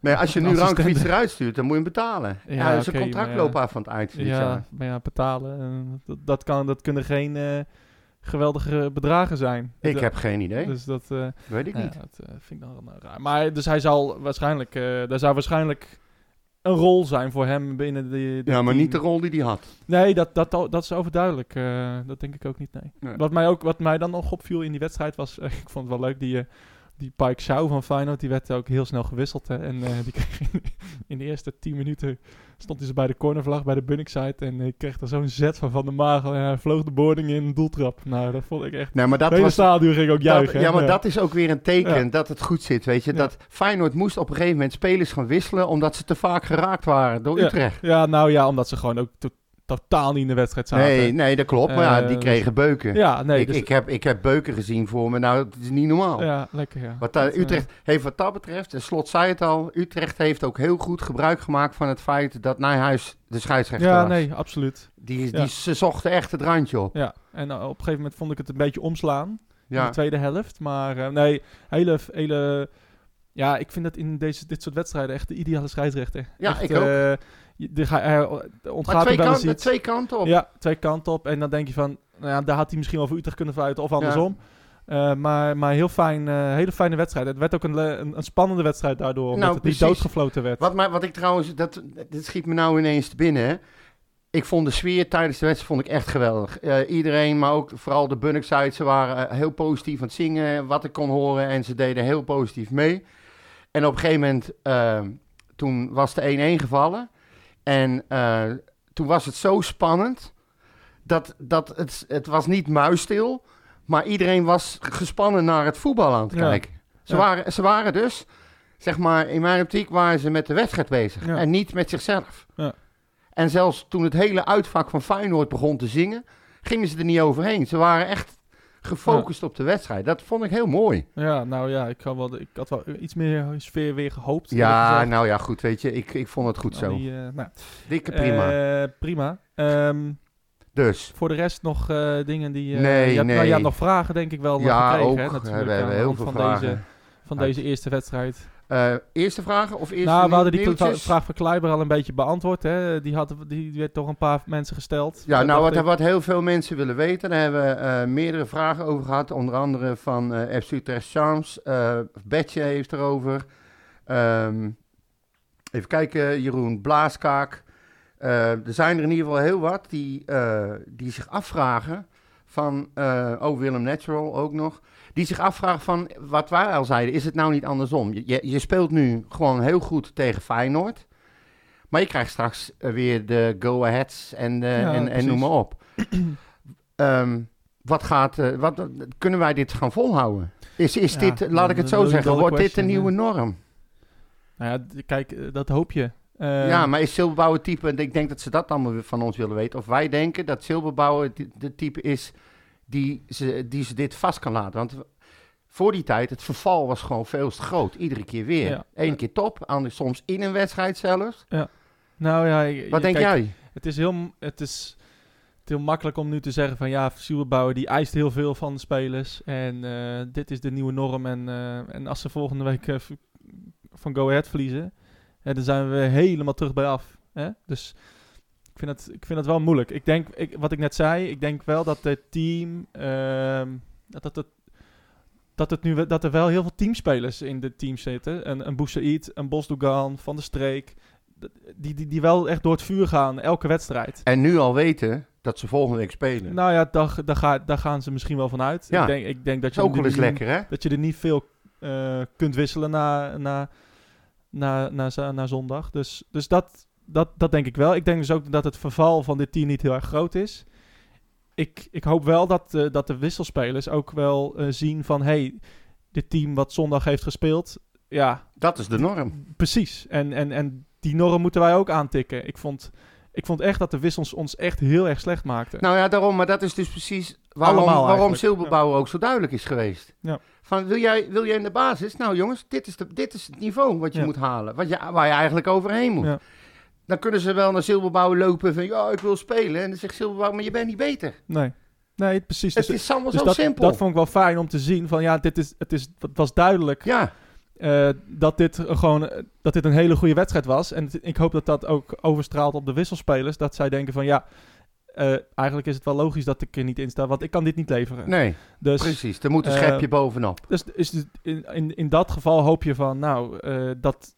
Nee, als je nu. Rankovic eruit stuurt, dan moet je hem betalen. Ja, Ja, zijn oké, contract loopt af van het eind van Ja, jaar. maar ja, betalen. eh, dat, dat, kan, dat kunnen geen eh, geweldige bedragen zijn. Ik Dat- heb geen idee. Dus dat, eh, Weet ik niet. dat vind ik dan wel raar. Maar dus hij zal waarschijnlijk, daar zou waarschijnlijk een rol zijn voor hem binnen de. de Ja, maar team. niet de rol die hij had. Nee, dat, dat, dat is overduidelijk. dat denk ik ook niet, nee. Nee. Wat, mij ook, wat mij dan nog opviel in die wedstrijd was, ik vond het wel leuk, die, eh, die Pike Shaw van Feyenoord, die werd ook heel snel gewisseld. Hè, en eh, die kreeg in, in de eerste 10 minuten, stond hij ze bij de cornervlag, bij de Bunningside. En ik kreeg er zo'n zet van Van de Magel en hij vloog de boarding in, een doeltrap. Nou, dat vond ik echt... Nee, maar dat hele was... stadion ging ook Dat, juichen. ja, maar dat is ook weer een teken Ja. dat het goed zit, weet je. Ja. Dat Feyenoord moest op een gegeven moment spelers gaan wisselen... omdat ze te vaak geraakt waren door. Utrecht. Ja, nou ja, omdat ze gewoon ook totaal niet in de wedstrijd zaten. Nee, nee, dat klopt. Maar ja, Eh, die kregen beuken. Ja, nee. ik, dus- ik, heb, ik heb beuken gezien voor me. Nou, dat is niet normaal. ja, lekker ja. Wat daar, Dat, eh, Utrecht heeft wat dat betreft, en Slot zei het al... Utrecht heeft ook heel goed gebruik gemaakt van het feit... dat Nijhuis de scheidsrechter Ja, was. nee, absoluut. Die, Ja. die, ze zochten echt het randje op. Ja, en eh, op een gegeven moment vond ik het een beetje omslaan in Ja. de tweede helft. Maar eh, nee, hele, hele... Ja, ik vind dat in deze, dit soort wedstrijden echt de ideale scheidsrechter. Ja, Echt, ik ook. eh, ga- er ontgaat Maar twee, wel twee kanten op. Ja, twee kanten op. En dan denk je van, nou ja, daar had hij misschien wel voor Utrecht kunnen fluiten of andersom. Eh, maar, maar heel fijn, eh, hele fijne wedstrijd. Het werd ook een, een, een spannende wedstrijd daardoor, omdat Nou, het niet doodgefloten werd. Wat, mij, wat ik trouwens, dat, dit schiet me nou ineens te binnen. Hè. Ik vond de sfeer tijdens de wedstrijd vond ik echt geweldig. Eh, iedereen, maar ook vooral de Bunnockside, ze waren heel positief aan het zingen, wat ik kon horen. En ze deden heel positief mee. En op een gegeven moment, toen was de 1-1 gevallen. En eh, toen was het zo spannend, dat, dat het, het was niet muisstil, maar iedereen was gespannen naar het voetbal aan het Ja. kijken. Ze, Ja. waren, ze waren dus, zeg maar, in mijn optiek waren ze met de wedstrijd bezig. Ja. En niet met zichzelf. Ja. En zelfs toen het hele uitvak van Feyenoord begon te zingen, gingen ze er niet overheen. Ze waren echt gefocust op de wedstrijd. Dat vond ik heel mooi. Ja, nou ja, ik had wel, ik had wel iets meer sfeer weer gehoopt. Ja, nou ja, goed, weet je, ik, ik vond het goed Dan zo. die, eh, nou, Dikke prima. eh, prima. Ehm, dus, voor de rest nog eh, dingen die... Nee, je nou, je nee. hebt nog vragen denk ik wel ja, gekregen, ook. hè, we natuurlijk, hebben aan de heel veel van vragen. Deze, van Uit- deze eerste wedstrijd. Eh, eerste vragen of eerste nou, we hadden die nieuwtjes? vraag van Kleiber al een beetje beantwoord. Hè? Die, had, die werd toch een paar mensen gesteld. Ja, Dat nou, wat, ik- wat heel veel mensen willen weten, daar hebben we eh, meerdere vragen over gehad. Onder andere van eh FC Utrecht Charms. eh Betje heeft erover. Ehm, even kijken, Jeroen Blaaskaak. Eh, er zijn er in ieder geval heel wat die, eh, die zich afvragen van... eh oh, Willem Natural ook nog. Die zich afvragen van, wat wij al zeiden, is het nou niet andersom? Je, je, speelt nu gewoon heel goed tegen Feyenoord. Maar je krijgt straks eh, weer de go-aheads en, eh, Ja, en, en noem maar op. Ehm, wat gaat, eh, wat, kunnen wij dit gaan volhouden? Is, is Ja, dit, laat ik het een zo zeggen, wordt dit question, nieuwe norm? Nou ja, kijk, dat hoop je. Ja, maar is Silberbouwer type, en ik denk dat ze dat allemaal van ons willen weten, of wij denken dat Silberbouwer de type is die ze, die ze dit vast kan laten. Want voor die tijd, het verval was gewoon veel te groot. Iedere keer weer. Ja. Eén keer top, anders soms in een wedstrijd zelfs. Nou ja, Wat denk kijk, jij? Het is heel, het is heel makkelijk om nu te zeggen van ja, Silberbouwer die eist heel veel van de spelers. En eh, dit is de nieuwe norm. En, eh, en als ze volgende week eh, van Go Ahead verliezen, dan zijn we helemaal terug bij af. Hè? Dus ik vind, het, ik vind het wel moeilijk. Ik denk, ik, wat ik net zei, ik denk wel dat het team, ehm, dat, dat, het, dat, het nu, dat er wel heel veel teamspelers in de team zitten. Een, een Boussaïd, een Bosdogan, Van der Streek. Die, die, die wel echt door het vuur gaan, elke wedstrijd. En nu al weten dat ze volgende week spelen. Nou ja, daar, daar, ga, daar gaan ze misschien wel van uit. Ja. Ik, denk, ik denk dat dat je, ook wel eens lekker, hè? dat je er niet veel eh, kunt wisselen na, na, na, na, na zondag. Dus, dus dat, dat, dat denk ik wel. Ik denk dus ook dat het verval van dit team niet heel erg groot is. Ik, ik hoop wel dat, eh, dat de wisselspelers ook wel eh, zien van... hey, dit team wat zondag heeft gespeeld, ja, Dat is de norm. Precies. En, en, en die norm moeten wij ook aantikken. Ik vond, ik vond echt dat de wissels ons echt heel erg slecht maakten. Nou ja, daarom, maar dat is dus precies waarom, Allemaal waarom ook zo duidelijk is geweest. Ja. Van, wil jij, wil jij in de basis? Nou jongens, dit is, de, dit is het niveau wat je Ja. moet halen. Wat je, waar je eigenlijk overheen moet. Dan kunnen ze wel naar Silberbouwer lopen van, ja, ik wil spelen. En dan zegt Silberbouwer, maar je bent niet beter. Nee. Nee, precies. Het Dus, is allemaal dus zo dat, simpel. dat vond ik wel fijn om te zien. Van ja, dit is, het, is, het was duidelijk Ja, eh, dat, dit gewoon, eh, dat dit een hele goede wedstrijd was. En het- ik hoop dat dat ook overstraalt op de wisselspelers. Dat zij denken van ja, eh, eigenlijk is het wel logisch dat ik er niet in sta. Want ik kan dit niet leveren. nee, dus, precies. Er moet een schepje bovenop. Dus is in, in, in dat geval hoop je van, nou, dat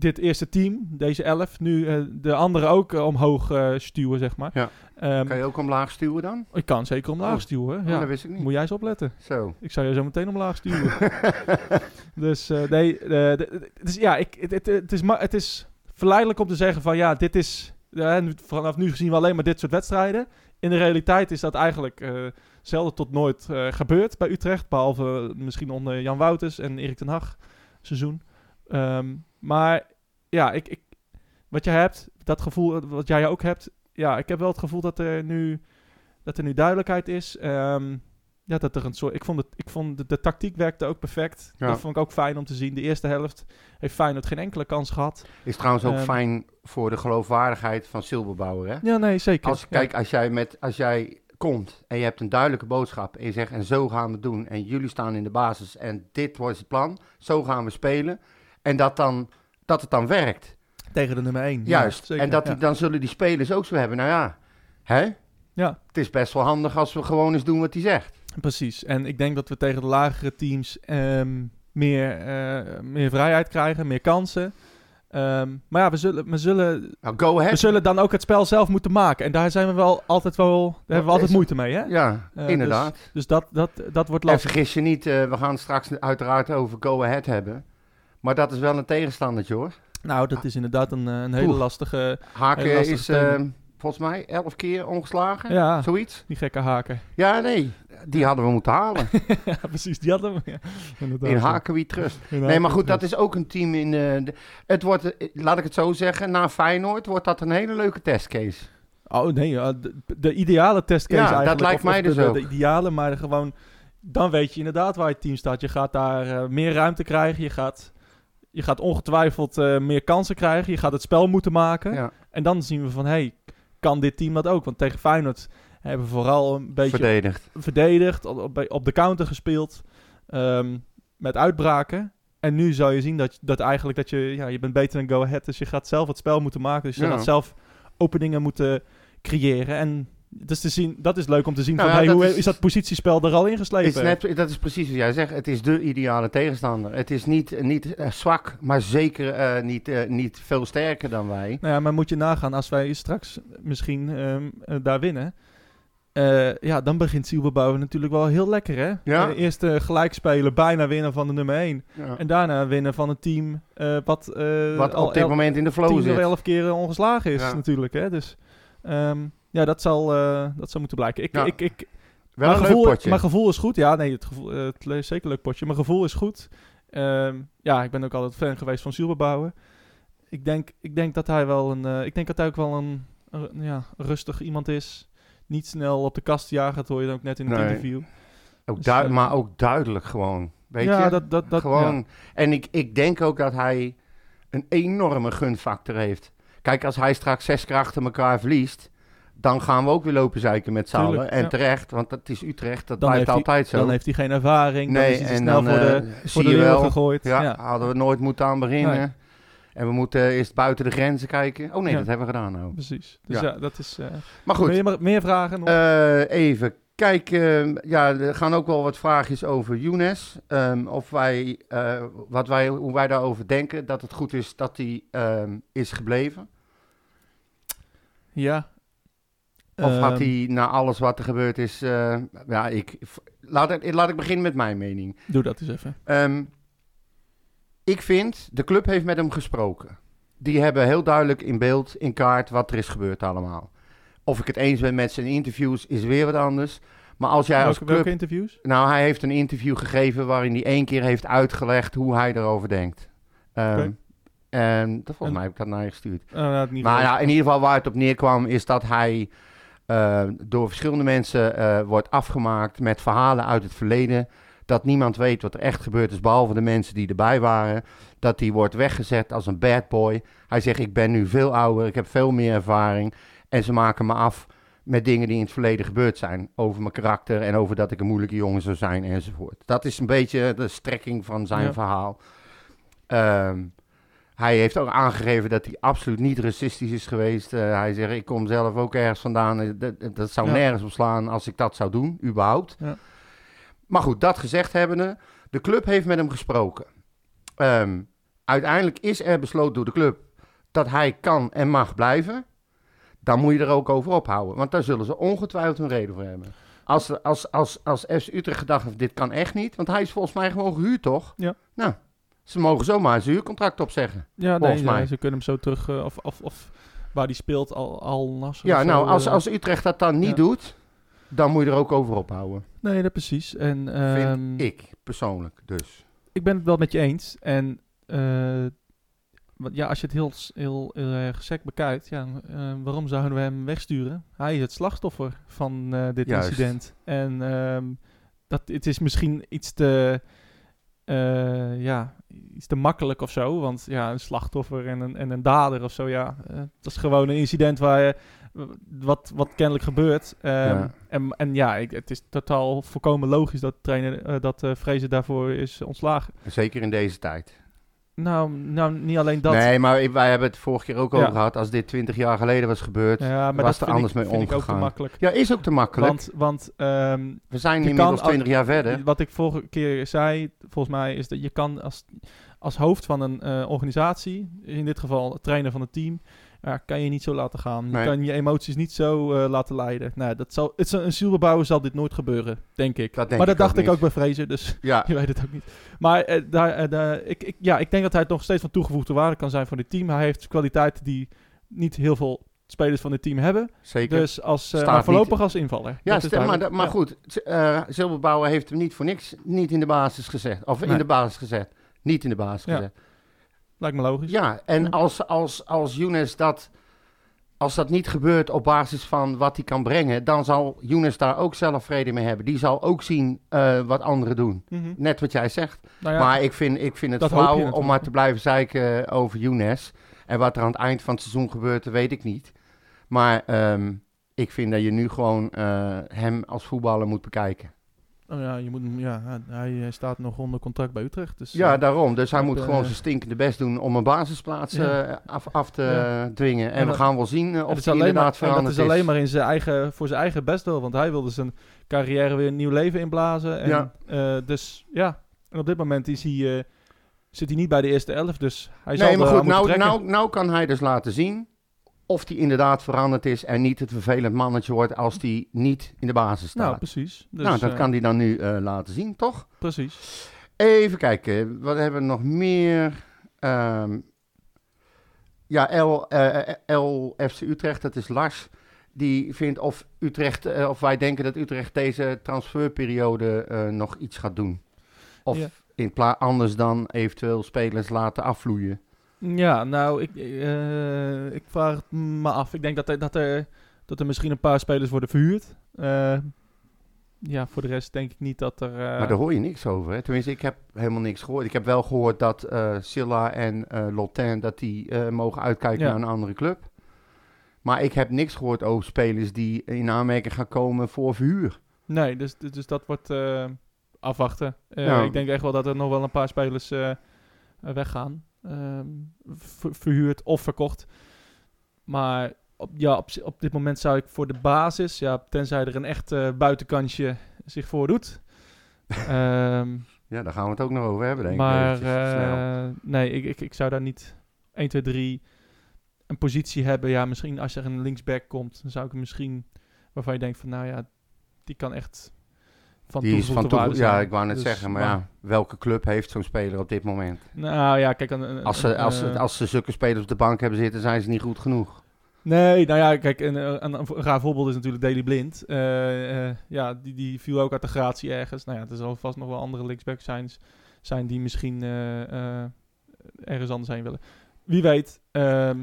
dit eerste team, deze elf, nu eh, de anderen ook eh, omhoog eh, stuwen, zeg maar. Ja. Ehm, Kan je ook omlaag stuwen dan? Ik kan zeker omlaag Oh. stuwen. Oh, Ja. dat wist ik niet. Moet jij eens opletten. Zo. Ik zou je zo meteen omlaag stuwen. dus nee, dus ja, ik, het, het, het, is het is verleidelijk om te zeggen van ja, dit is, vanaf nu zien we alleen maar dit soort wedstrijden. In de realiteit is dat eigenlijk zelden tot nooit gebeurd bij Utrecht. Behalve misschien onder Jan Wouters en Erik ten Hag seizoen. Ehm, maar ja, ik, ik, wat je hebt, dat gevoel wat jij ook hebt. Ja, ik heb wel het gevoel dat er nu, dat er nu duidelijkheid is. Ehm, ja, dat er een soort. Ik vond, het, ik vond de, de tactiek werkte ook perfect. Ja. Dat vond ik ook fijn om te zien. De eerste helft heeft Feyenoord geen enkele kans gehad. Is trouwens ook Ehm, fijn voor de geloofwaardigheid van Silberbouwer, hè? Ja, nee, zeker. Als, Ja. kijk, als jij, met, als jij komt en je hebt een duidelijke boodschap en je zegt en zo gaan we het doen en jullie staan in de basis en dit wordt het plan, zo gaan we spelen en dat, dan, dat het dan werkt. Tegen de nummer 1. Juist. en dat die, dan zullen die spelers ook zo hebben. Nou ja, hè? Ja. Het is best wel handig als we gewoon eens doen wat hij zegt. Precies. En ik denk dat we tegen de lagere teams ehm, meer, eh, meer vrijheid krijgen, meer kansen. Ehm, maar ja, we zullen, we, zullen, Nou, go we zullen dan ook het spel zelf moeten maken. En daar zijn we wel altijd wel, daar hebben we altijd moeite mee. Hè? Ja, Eh, inderdaad. Dus dat, dat, dat wordt En lastig. vergis je niet, eh, we gaan straks uiteraard over go ahead hebben. Maar dat is wel een tegenstandertje hoor. Nou, dat is inderdaad een, eh, een hele Oeh. lastige... Haken is eh, volgens mij elf keer ongeslagen. Ja, Zoiets. die gekke haken. Ja, nee. Die hadden we moeten halen. ja, precies. Die hadden we. Ja, In. Haken wie trust. In Nee, maar goed, dat is ook een team in... eh, de, het wordt, laat ik het zo zeggen, na Feyenoord wordt dat een hele leuke testcase. Oh nee, de, de ideale testcase Ja, dat lijkt of- mij dus de, de- ook. De ideale, maar gewoon... Dan weet je inderdaad waar je team staat. Je gaat daar meer ruimte krijgen. Je gaat, je gaat ongetwijfeld eh, meer kansen krijgen. Je gaat het spel moeten maken. Ja, En dan zien we van, hey, kan dit team dat ook? Want tegen Feyenoord hebben we vooral een beetje verdedigd. verdedigd, op, de counter gespeeld, ehm, met uitbraken. En nu zou je zien dat, dat eigenlijk dat je, ja, je bent beter dan Go Ahead. Dus je gaat zelf het spel moeten maken. Dus je Ja. gaat zelf openingen moeten creëren. En dat is, te zien, dat is leuk om te zien Nou van, ja, hey, hoe is- is, dat positiespel er al ingeslepen? is net, dat is precies wat jij zegt. Het is de ideale tegenstander. Het is niet, niet eh, zwak, maar zeker eh, niet, eh, niet veel sterker dan wij. Nou ja, maar moet je nagaan, als wij straks misschien ehm, eh, daar winnen... ja, dan begint Zielbebouwen natuurlijk wel heel lekker, hè? Ja. Eerst gelijk spelen, bijna winnen van de nummer 1. Ja. En daarna winnen van een team wat, Wat al op dit moment in de flow of zit. elf keer ongeslagen is Ja. natuurlijk. Hè? Dus ehm, ja, dat zal, eh, dat zal moeten blijken. Ik, Ja. ik, ik, Wel mijn, een gevoel, leuk potje. mijn gevoel is goed. Ja, nee, het gevoel, eh, het is zeker een leuk potje. Mijn gevoel is goed. Ehm, ja, ik ben ook altijd fan geweest van Zielbebouwen. Ik denk, ik denk dat hij wel een, eh, ik denk dat hij ook wel een, een, ja, rustig iemand is. Niet snel op de kast jagen, dat hoor je dan ook net in het Nee. interview. Ook Dus, maar ook duidelijk gewoon. Weet ja, je? dat, dat, dat, gewoon. ja. En ik, ik denk ook dat hij een enorme gunfactor heeft. Kijk, als hij straks zes keer achter elkaar verliest, dan gaan we ook weer lopen zeiken met Tuurlijk, allen. En ja. terecht, want dat is Utrecht, dat Dan blijft altijd zo. Dan heeft hij geen ervaring. dan nee, is hij en snel dan voor de, eh, voor de wel. gegooid. Ja, Ja. hadden we nooit moeten aan beginnen. Nee. En we moeten eerst buiten de grenzen kijken. Oh nee, Ja. dat hebben we gedaan nou. Precies. Dus Ja. dat is... eh Maar goed, Meer, meer vragen? Eh, even kijken. ja, er gaan ook wel wat vraagjes over Younes. Ehm, of wij, wat wij, hoe wij daarover denken. Dat het goed is dat hij ehm, is gebleven. ja. Of had Ehm, hij na alles wat er gebeurd is. eh, ja, ik, laat, ik, laat ik beginnen met mijn mening. Doe dat eens even. Ehm, ik vind, de club heeft met hem gesproken. Die hebben heel duidelijk in beeld, in kaart, wat er is gebeurd allemaal. Of ik het eens ben met zijn interviews, is weer wat anders. Maar als jij als club... welke interviews? Nou, hij heeft een interview gegeven waarin hij één keer heeft uitgelegd hoe hij erover denkt. Ehm. En dat, volgens En- mij heb ik dat naar je gestuurd. Nou, Maar ja, in ieder geval waar het op neerkwam is dat hij eh, door verschillende mensen eh, wordt afgemaakt met verhalen uit het verleden. Dat niemand weet wat er echt gebeurd is, behalve de mensen die erbij waren. Dat hij wordt weggezet als een bad boy. Hij zegt, ik ben nu veel ouder, ik heb veel meer ervaring. En ze maken me af met dingen die in het verleden gebeurd zijn. Over mijn karakter en over dat ik een moeilijke jongen zou zijn enzovoort. Dat is een beetje de strekking van zijn Ja. verhaal. Ehm, hij heeft ook aangegeven dat hij absoluut niet racistisch is geweest. Eh, hij zegt, ik kom zelf ook ergens vandaan. Eh, Dat, dat zou Ja. nergens op slaan als ik dat zou doen, überhaupt. Ja. Maar goed, dat gezegd hebbende, de club heeft met hem gesproken. Ehm, uiteindelijk is er besloten door de club dat hij kan en mag blijven. Dan moet je er ook over ophouden. Want daar zullen ze ongetwijfeld een reden voor hebben. Als, als, als, als FC Utrecht gedacht heeft, dit kan echt niet. Want hij is volgens mij gewoon gehuurd, toch? Ja. Nou, ze mogen zomaar zijn huurcontract opzeggen. Ja, volgens nee, mij. ja, ze kunnen hem zo terug... eh, of, of, of waar die speelt, al, al Nasser Ja, zo, nou, als, eh, als Utrecht dat dan niet ja. doet, dan moet je er ook over ophouden. Nee, dat precies. En, ehm, Vind ik, persoonlijk dus. ik ben het wel met je eens. En eh, want ja, als je het heel, heel, heel erg sec bekijkt, ja, waarom zouden we hem wegsturen? Hij is het slachtoffer van dit Juist. incident. En ehm, dat, het is misschien iets te, eh, ja, iets te makkelijk of zo. Want ja, een slachtoffer en een, en een dader of zo, ja, eh, dat is gewoon een incident waar je, wat, wat kennelijk gebeurt. Ehm, Ja. En, en ja, ik, het is totaal volkomen logisch dat trainer eh, dat Vrezen daarvoor is ontslagen. Zeker in deze tijd. Nou, nou niet alleen dat. Nee, maar wij hebben het vorige keer ook Ja. over gehad. Als dit twintig jaar geleden was gebeurd. ja, maar was dat er anders ik, mee ik ook te omgegaan. makkelijk. Ja, is ook te makkelijk. Want, want ehm, We zijn inmiddels twintig jaar verder. wat ik vorige keer zei, volgens mij, is dat je kan als, als hoofd van een eh, organisatie, in dit geval trainer van het team, ja, kan je niet zo laten gaan. Je Nee. kan je emoties niet zo eh, laten leiden. Nou, dat zal, het een, zielbouwer zal dit nooit gebeuren, denk ik. Dat denk maar dat ik ook dacht ik ook bij Vrezen, dus Ja, je weet het ook niet. Maar eh, daar, eh, daar- ik, ik, ja, ik denk dat hij nog steeds van toegevoegde waarde kan zijn voor dit team. Hij heeft kwaliteiten die niet heel veel spelers van dit team hebben. zeker. Dus als, maar voorlopig niet- als invaller. ja, stem, maar, maar Ja. goed. Zilberbouwer heeft hem niet voor niks niet in de basis gezet. Of in de basis gezet. Niet in de basis Ja. gezet. Lijkt me logisch. Ja, en als, als, als Younes dat... Als dat niet gebeurt op basis van wat hij kan brengen... dan zal Younes daar ook zelf vrede mee hebben. Die zal ook zien eh, wat anderen doen. Mhm. Net wat jij zegt. Nou ja, Maar ik vind, ik vind het flauw om maar te blijven zeiken over Younes. En wat er aan het eind van het seizoen gebeurt, dat weet ik niet. Maar ehm, ik vind dat je nu gewoon eh, hem als voetballer moet bekijken. Nou ja, je moet, ja, hij staat nog onder contract bij Utrecht. Dus, Ja, eh, daarom. Dus hij moet eh, gewoon zijn stinkende best doen om een basisplaats Ja. eh, af, af te Ja. dwingen. En, En we dat- gaan wel zien en of is hij maar, inderdaad dat veranderd is alleen maar in zijn eigen, voor zijn eigen best wel. Want hij wilde zijn carrière weer een nieuw leven inblazen. En, Ja. dus ja, en op dit moment is hij, zit hij niet bij de eerste elf. Dus hij zal Nee, maar er goed, nou, nou, nou kan hij dus laten zien of hij inderdaad veranderd is en niet het vervelend mannetje wordt als hij niet in de basis staat. Nou, precies. Dus, nou, dat eh, kan hij dan nu eh, laten zien, toch? Precies. Even kijken, wat hebben we nog meer? Ehm, ja, L, eh, LFC Utrecht, dat is Lars. Die vindt of, Utrecht, of wij denken dat Utrecht deze transferperiode nog iets gaat doen. Of Ja. in plaats anders dan eventueel spelers laten afvloeien. Ja, nou, ik, eh, ik vraag het me af. Ik denk dat er, dat, er, dat er misschien een paar spelers worden verhuurd. Eh, ja, voor de rest denk ik niet dat er... eh, Maar daar hoor je niks over. Hè? Tenminste, ik heb helemaal niks gehoord. Ik heb wel gehoord dat Silla en Lotin dat die mogen uitkijken Ja. naar een andere club. Maar ik heb niks gehoord over spelers die in aanmerking gaan komen voor verhuur. Nee, dus, dus dat wordt afwachten. Ja. Ik denk echt wel dat er nog wel een paar spelers weggaan. Ehm, ver- verhuurd of verkocht. Maar op, ja, op, dit moment zou ik voor de basis, ja, tenzij er een echt eh, buitenkansje zich voordoet. Ehm Ja, daar gaan we het ook nog over hebben, denk ik. maar eh, nee, ik, ik, ik zou daar niet 1, 2, 3 een positie hebben. Ja, misschien als er een linksback komt, dan zou ik hem misschien waarvan je denkt van nou ja, die kan echt van Die is van toegevoegde waarde toe, ja, ik wou net Dus, zeggen, maar ja, welke club heeft zo'n speler op dit moment? Nou ja, kijk, een, een- Als ze, als, ze, eh, als ze zulke spelers op de bank hebben zitten, zijn ze niet goed genoeg. Nee, nou ja, kijk, een, een, een, een raar voorbeeld is natuurlijk Daily Blind. Eh, eh, ja, die, die viel ook uit de gratie ergens. Nou ja, er zal vast nog wel andere linksbacks zijn, zijn die misschien eh, eh, ergens anders heen willen. Wie weet, ehm,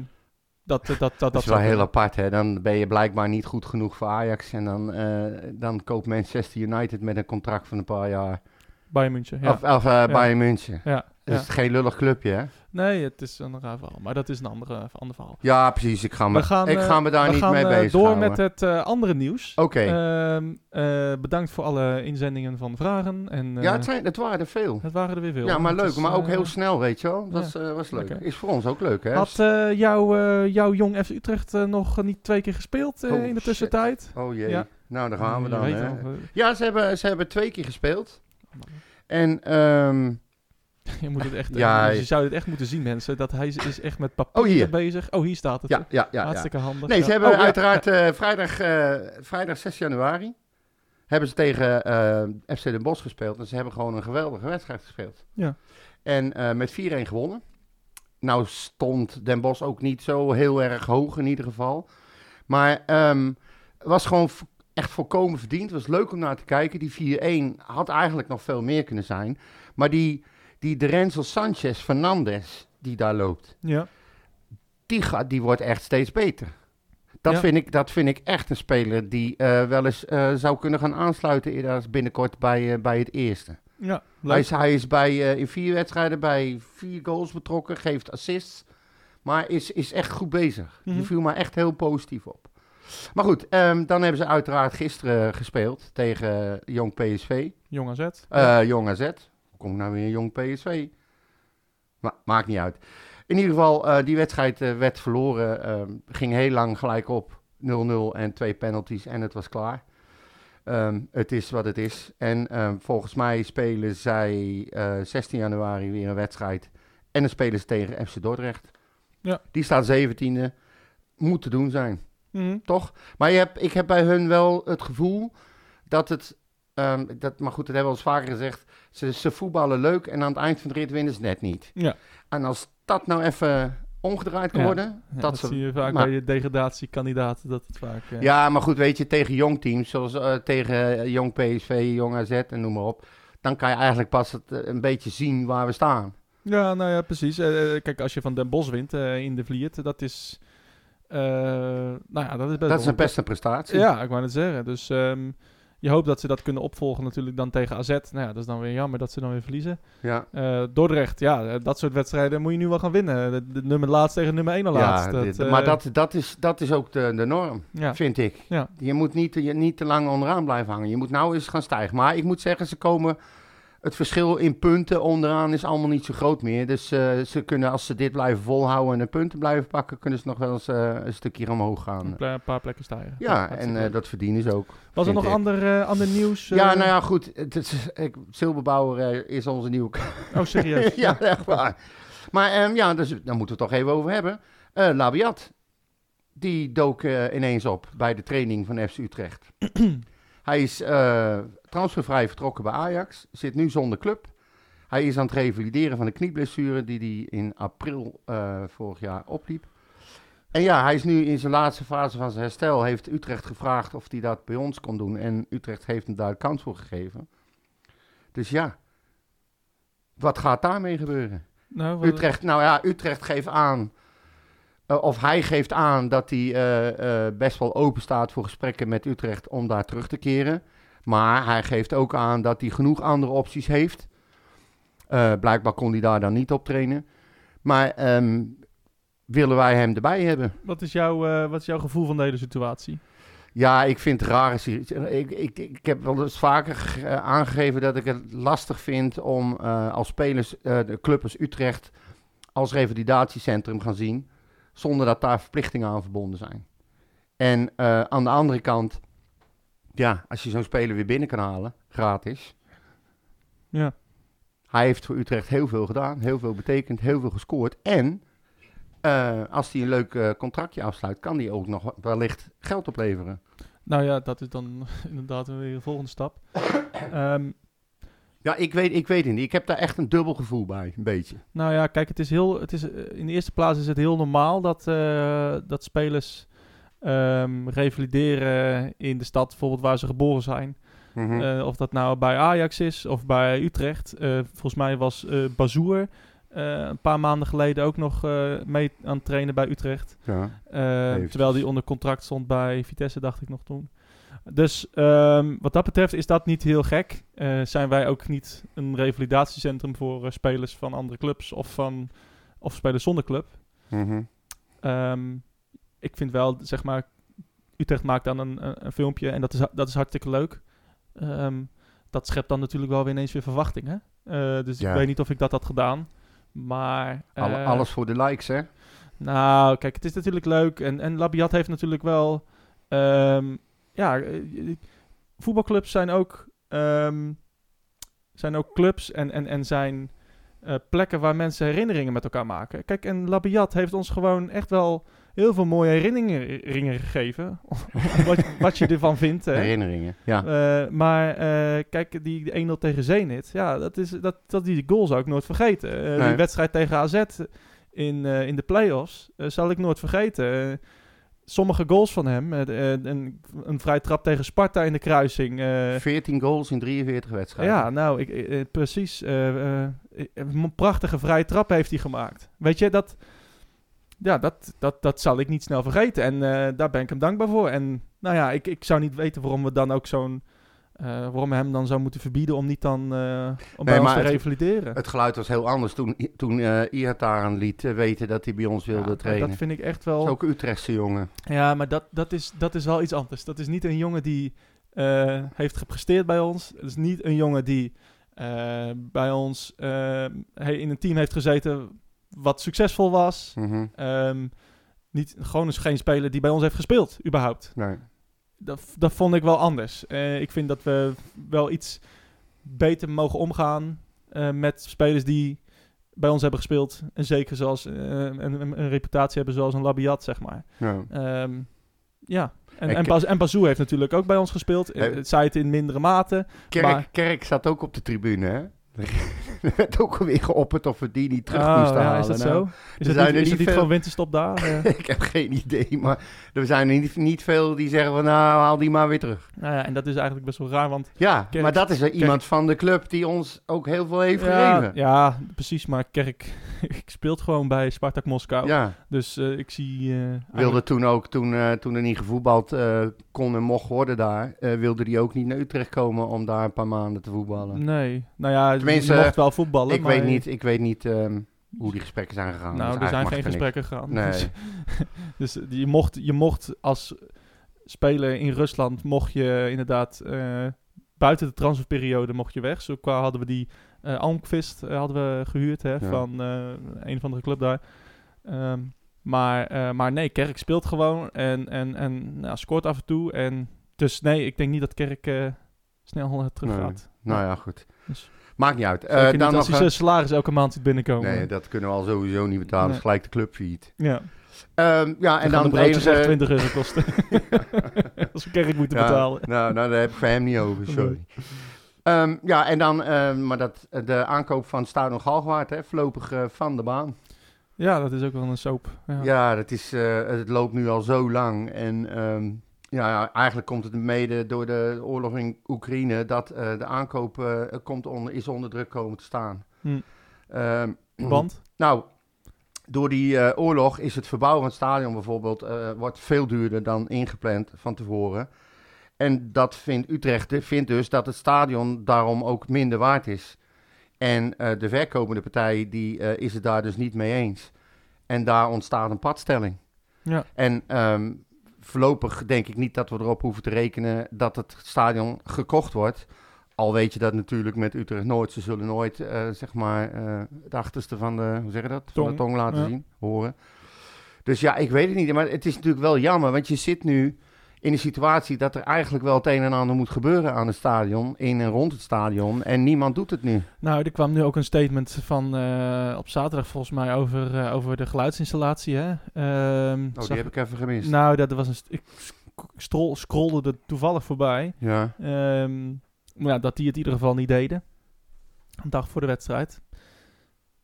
dat, dat, dat, dat, Dat is wel heel apart, hè? Dan ben je blijkbaar niet goed genoeg voor Ajax. En dan, eh, dan koopt Manchester United met een contract van een paar jaar. Bayern München, ja. Of, of eh, Bayern München. ja, Dat is geen lullig clubje, hè? Nee, het is een raar verhaal, maar dat is een andere, ander verhaal. Ja, precies. Ik ga me, ik eh, ga me daar we niet gaan, mee eh, bezig door met het eh, andere nieuws. Oké. Ehm, eh, bedankt voor alle inzendingen van vragen. En, ja, eh, het, zijn, het waren er veel. het waren er weer veel. Ja, maar leuk. is, maar ook eh, heel snel, weet je wel. Dat was, eh, was leuk. Is voor ons ook leuk, hè? Had eh, jouw, eh, jouw jong FC Utrecht eh, nog niet twee keer gespeeld eh, Oh, in de shit. tussentijd? Oh jee. Ja. Nou, daar gaan we dan, hè? eh, Ja, ze hebben, ze hebben twee keer gespeeld. En, ehm, je, moet het echt, Ja, je- zou het echt moeten zien, mensen. Dat hij is- echt met papier Oh, hier. bezig. Oh, hier staat het. ja, ja, ja, ja. Hartstikke handig. Nee, ze hebben Oh, uiteraard eh, vrijdag, eh, vrijdag 6 januari hebben ze tegen eh, FC Den Bosch gespeeld. En ze hebben gewoon een geweldige wedstrijd gespeeld. Ja. En met 4-1 gewonnen. Nou stond Den Bosch ook niet zo heel erg hoog in ieder geval. Maar het was gewoon echt volkomen verdiend. Het was leuk om naar te kijken. Die 4-1 had eigenlijk nog veel meer kunnen zijn. Maar die, die Derenzel Sanchez Fernandez die daar loopt Ja. die, gaat, die wordt echt steeds beter. Dat, Ja. vind ik, dat vind ik echt een speler die eh, wel eens eh, zou kunnen gaan aansluiten als binnenkort bij, eh, bij het eerste. Ja. Hij is, hij is bij, in vier wedstrijden bij vier goals betrokken, geeft assists, maar is, is echt goed bezig. Mhm. Die viel me echt heel positief op. Maar goed, ehm, dan hebben ze uiteraard gisteren gespeeld tegen Jong PSV. Jong AZ. Jong AZ. Hoe kom ik nou weer Jong PSV? Ma maakt niet uit. In ieder geval, eh, die wedstrijd eh, werd verloren. ehm, ging heel lang gelijk op. 0-0 en twee penalties en het was klaar. Ehm, het is wat het is. En ehm, volgens mij spelen zij eh, 16 januari weer een wedstrijd. En dan spelen ze tegen FC Dordrecht. Ja. Die staat 17e. Moet te doen zijn Mhm. toch? Maar je hebt, ik heb bij hun wel het gevoel dat het. Ehm, dat, maar goed, dat hebben we eens vaker gezegd. Ze, ze voetballen leuk en aan het eind van de rit winnen ze net niet. Ja. En als dat nou even omgedraaid kan Ja. worden. Ja, dat dat ze, zie je vaak maar- bij je degradatiekandidaten. Dat het vaak... eh, ja, maar goed, weet je, tegen jong teams, zoals eh, tegen eh, jong PSV, jong AZ en noem maar op. Dan kan je eigenlijk pas het, een beetje zien waar we staan. Ja, nou ja, precies. Kijk, als je van Den Bosch wint in de Vliert, dat is... nou ja, dat is best Dat is een beste prestatie. Ja, ik wou het zeggen. Dus ehm, je hoopt dat ze dat kunnen opvolgen natuurlijk dan tegen AZ. Nou ja, dat is dan weer jammer dat ze dan weer verliezen. Ja. Eh, Dordrecht, ja, eh, dat soort wedstrijden moet je nu wel gaan winnen. De, de nummer laatst tegen nummer 1 laatst. Ja, dat, dit- eh, maar dat, dat, is, dat is ook de, de norm, ja. vind ik. Ja. Je moet niet, je, niet te lang onderaan blijven hangen. Je moet nou eens gaan stijgen. Maar ik moet zeggen, ze komen... Het verschil in punten onderaan is allemaal niet zo groot meer. Dus eh, ze kunnen, als ze dit blijven volhouden en de punten blijven pakken... kunnen ze nog wel eens eh, een stukje omhoog gaan. een, ple- een paar plekken stijgen. Ja, en eh, dat verdienen ze ook. Was er nog ik. ander, eh, ander nieuws? Ja, nou ja, goed. Het is, ik, Silberbouwer is onze nieuwe... Oh, serieus? ja, echt waar. Maar ehm, ja, dus, daar moeten we het toch even over hebben. Eh Labiat, die dook eh, ineens op bij de training van FC Utrecht. Hij is eh, transfervrij vertrokken bij Ajax, zit nu zonder club. Hij is aan het revalideren van de knieblessure die hij in april eh, vorig jaar opliep. En ja, hij is nu in zijn laatste fase van zijn herstel. Heeft Utrecht gevraagd of hij dat bij ons kon doen. En Utrecht heeft hem daar kans voor gegeven. Dus ja, wat gaat daarmee gebeuren? Nou, Utrecht, nou ja, Utrecht geeft aan, eh, of hij geeft aan dat hij eh, best wel open staat voor gesprekken met Utrecht om daar terug te keren. Maar hij geeft ook aan dat hij genoeg andere opties heeft. Eh, blijkbaar kon hij daar dan niet op trainen. Maar ehm, willen wij hem erbij hebben? Wat is, jouw, eh, wat is jouw gevoel van de hele situatie? Ja, ik vind het raar. Ik, ik, ik heb wel eens vaker eh, aangegeven dat ik het lastig vind om als spelers de club als Utrecht als revalidatiecentrum gaan zien, zonder dat daar verplichtingen aan verbonden zijn. En aan de andere kant, ja, als je zo'n speler weer binnen kan halen, gratis. Ja. Hij heeft voor Utrecht heel veel gedaan, heel veel betekend, heel veel gescoord. En eh, als hij een leuk eh, contractje afsluit, kan hij ook nog wellicht geld opleveren. Nou ja, dat is dan inderdaad weer de volgende stap. Ehm, Ja, ik weet, ik weet het niet. Ik heb daar echt een dubbel gevoel bij, een beetje. nou ja, kijk, het is heel, het is, eh, in de eerste plaats is het heel normaal dat, dat spelers ehm, revalideren in de stad, bijvoorbeeld waar ze geboren zijn. Mhm. Eh, of dat nou bij Ajax is of bij Utrecht. Eh, volgens mij was eh Bazoer een paar maanden geleden ook nog mee aan het trainen bij Utrecht. ja. Terwijl hij onder contract stond bij Vitesse, dacht ik nog toen. Dus ehm, wat dat betreft is dat niet heel gek. Zijn wij ook niet een revalidatiecentrum voor spelers van andere clubs of, van, of spelers zonder club. Mhm. Ehm, ik vind wel, zeg maar, Utrecht maakt dan een, een, een filmpje en dat is, dat is hartstikke leuk. Ehm, dat schept dan natuurlijk wel weer ineens weer verwachtingen. Eh, dus Ja. ik weet niet of ik dat had gedaan. Maar... Alle- eh, alles voor de likes, hè? nou, kijk, het is natuurlijk leuk. En, en Labiat heeft natuurlijk wel... ehm, ja, eh, voetbalclubs zijn ook, ehm, zijn ook clubs en, en, en zijn plekken waar mensen herinneringen met elkaar maken. Kijk, en Labiat heeft ons gewoon echt wel heel veel mooie herinneringen gegeven. wat, wat je ervan vindt. Hè. Herinneringen. Ja. Eh, maar eh, kijk, die, die 1-0 tegen Zenit, ja, dat is, dat, dat, die goal zou ik nooit vergeten. Eh, Nee. Die wedstrijd tegen AZ in, eh, in de play-offs eh, zal ik nooit vergeten. Eh, sommige goals van hem, eh, eh, een, een vrij trap tegen Sparta in de kruising. eh, 14 goals in 43 wedstrijden. ja, nou, ik, eh, eh, precies. eh, eh, een prachtige vrije trap heeft hij gemaakt. Weet je, dat, ja, dat, dat, dat zal ik niet snel vergeten. En eh, daar ben ik hem dankbaar voor. En nou ja, ik, ik zou niet weten waarom we dan ook zo'n... eh, waarom we hem dan zou moeten verbieden om niet dan eh, om bij ons te het- revalideren. Het geluid was heel anders toen, toen eh Ihataren liet weten dat hij bij ons wilde Ja, trainen. Dat vind ik echt Dat wel... is ook Utrechtse jongen. Ja, maar dat, dat, is, dat is wel iets anders. Dat is niet een jongen die heeft gepresteerd bij ons. Het is niet een jongen die bij ons in een team heeft gezeten wat succesvol was. Mhm. Ehm, niet, gewoon is geen speler die bij ons heeft gespeeld, überhaupt. Nee. Dat, dat vond ik wel anders. Eh, ik vind dat we wel iets beter mogen omgaan eh, met spelers die bij ons hebben gespeeld. En zeker zoals eh, een, een, een reputatie hebben zoals een Labiat, zeg maar. Ja. Ehm, ja. En, en, Baz, en Bazou heeft natuurlijk ook bij ons gespeeld. Het zij het in mindere mate. Kerk, Maar- Kerk zat ook op de tribune, hè? Er werd ook alweer geopperd of we die niet terug Oh, moesten ja, halen. is dat Nou, zo? Is er zijn niet, er is niet veel- gewoon winterstop daar? Ik heb geen idee, maar er zijn er niet, niet veel die zeggen van nou, haal die maar weer terug. nou ja, en dat is eigenlijk best wel raar, want Ja, Kerk- maar dat is er iemand van de club die ons ook heel veel heeft ja, gegeven. ja, precies, maar Kerk ik speelt gewoon bij Spartak Moskou. Ja, Dus eh, ik zie... eh, wilde eigenlijk- toen ook, toen, eh, toen er niet gevoetbald kon en mocht worden daar, wilde hij ook niet naar Utrecht komen om daar een paar maanden te voetballen. Nee, nou ja, Tenminste, je mocht wel voetballen, ik, maar- weet niet, ik weet niet ehm, hoe die gesprekken zijn gegaan. Nou, Dus er zijn geen gesprekken gegaan. Nee. Dus, dus je, mocht, je mocht als speler in Rusland, mocht je inderdaad eh, buiten de transferperiode mocht je weg. Zo qua hadden we die eh Almqvist hadden we gehuurd hè, Ja. van eh, een of andere club daar. Ehm, maar, eh, maar nee, Kerk speelt gewoon en, en, en nou, scoort af en toe. En dus nee, ik denk niet dat Kerk eh, snel terug Nee. gaat. Nou ja, goed. Dus- Maakt niet uit. Eh, niet dan als nog, hij eh, salaris elke maand binnenkomen. nee, dat kunnen we al sowieso niet betalen. Dat is Nee. gelijk de club failliet. ja. Ehm, ja, en en dan de het broodjes echt enige... 20 euro kosten. als we Kerk moeten Ja, betalen. Nou, nou, daar heb ik voor hem niet over, sorry. Ehm, ja, en dan ehm, maar dat, de aankoop van Stadion Galgenwaard, hè, voorlopig eh, van de baan. Ja, dat is ook wel een soap. Ja. Ja, dat is, eh, het loopt nu al zo lang. En ja, ja, eigenlijk komt het mede door de oorlog in Oekraïne dat eh, de aankoop eh, komt onder, is onder druk komen te staan. Hm. Ehm, Want? Nou, door die eh, oorlog is het verbouwen van het stadion bijvoorbeeld wordt veel duurder dan ingepland van tevoren. En dat vindt Utrecht vindt dus dat het stadion daarom ook minder waard is. En de verkopende partij die, is het daar dus niet mee eens. En daar ontstaat een padstelling. Ja. En ehm, voorlopig denk ik niet dat we erop hoeven te rekenen dat het stadion gekocht wordt. Al weet je dat natuurlijk met Utrecht Noord. Ze zullen nooit, eh, zeg maar, eh het achterste van de, hoe zeg je dat? Van de Tong. tong laten Ja. zien, horen. Dus ja, ik weet het niet. Maar het is natuurlijk wel jammer, want je zit nu in een situatie dat er eigenlijk wel het een en ander moet gebeuren aan het stadion, in en rond het stadion. En niemand doet het nu. Nou, er kwam nu ook een statement van eh, op zaterdag volgens mij over, eh, over de geluidsinstallatie. Hè? Ehm, Oh, zag- die heb ik even gemist. Nou, dat was een. Ik sc- strol, scrollde er toevallig voorbij. Ja, Ehm, maar ja, dat die het in ieder geval niet deden. Een dag voor de wedstrijd.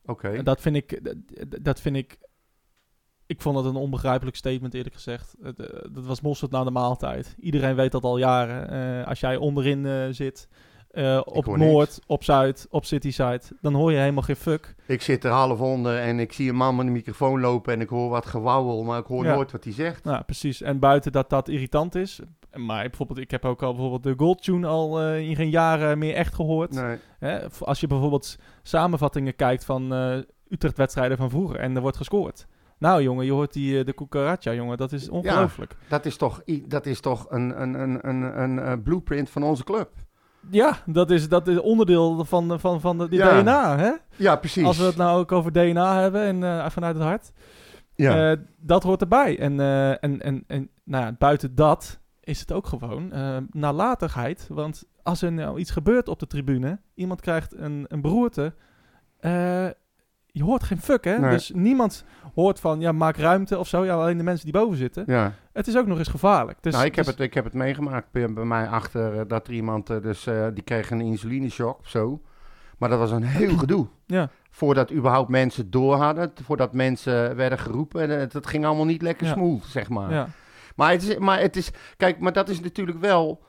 oké. En dat vind ik, dat, dat vind ik, ik vond het een onbegrijpelijk statement eerlijk gezegd. Het, eh, dat was mosterd na de maaltijd. Iedereen weet dat al jaren. Eh, als jij onderin eh, zit, op Noord, niks. op Zuid, op Cityside, dan hoor je helemaal geen fuck. Ik zit er half onder en ik zie een man met een microfoon lopen en ik hoor wat gewauwel, maar ik hoor Ja. nooit wat hij zegt. Nou, precies. En buiten dat dat irritant is. Maar bijvoorbeeld, ik heb ook al bijvoorbeeld de Gold Tune al in geen jaren meer echt gehoord. Nee. Hè, als je bijvoorbeeld samenvattingen kijkt van Utrecht-wedstrijden van vroeger en er wordt gescoord. Nou jongen, je hoort die, eh, de cucaracha jongen, dat is ongelooflijk. Dat is toch, dat is toch een, een, een, een, een, eh, blueprint van onze club. Ja, dat is, dat is onderdeel van, van, van de, die Ja. DNA. Hè? Ja, precies. Als we het nou ook over DNA hebben en eh, vanuit het hart. ja. Eh, dat hoort erbij. En, eh, en, en, en nou ja, buiten dat is het ook gewoon eh, nalatigheid. Want als er nou iets gebeurt op de tribune, iemand krijgt een, een beroerte, eh, je hoort geen fuck, hè? Nee. Dus niemand hoort van, ja, maak ruimte of zo. Ja, alleen de mensen die boven zitten. ja. Het is ook nog eens gevaarlijk. Dus, nou, ik heb, dus- het, ik heb het meegemaakt bij, bij mij achter eh, dat er iemand, eh, dus eh, die kreeg een insulineshock of zo. Maar dat was een heel gedoe. Ja, Voordat überhaupt mensen door hadden, voordat mensen werden geroepen. En het, het ging allemaal niet lekker Ja. smooth, zeg maar. ja. Maar, het is, maar het is, kijk, maar dat is natuurlijk wel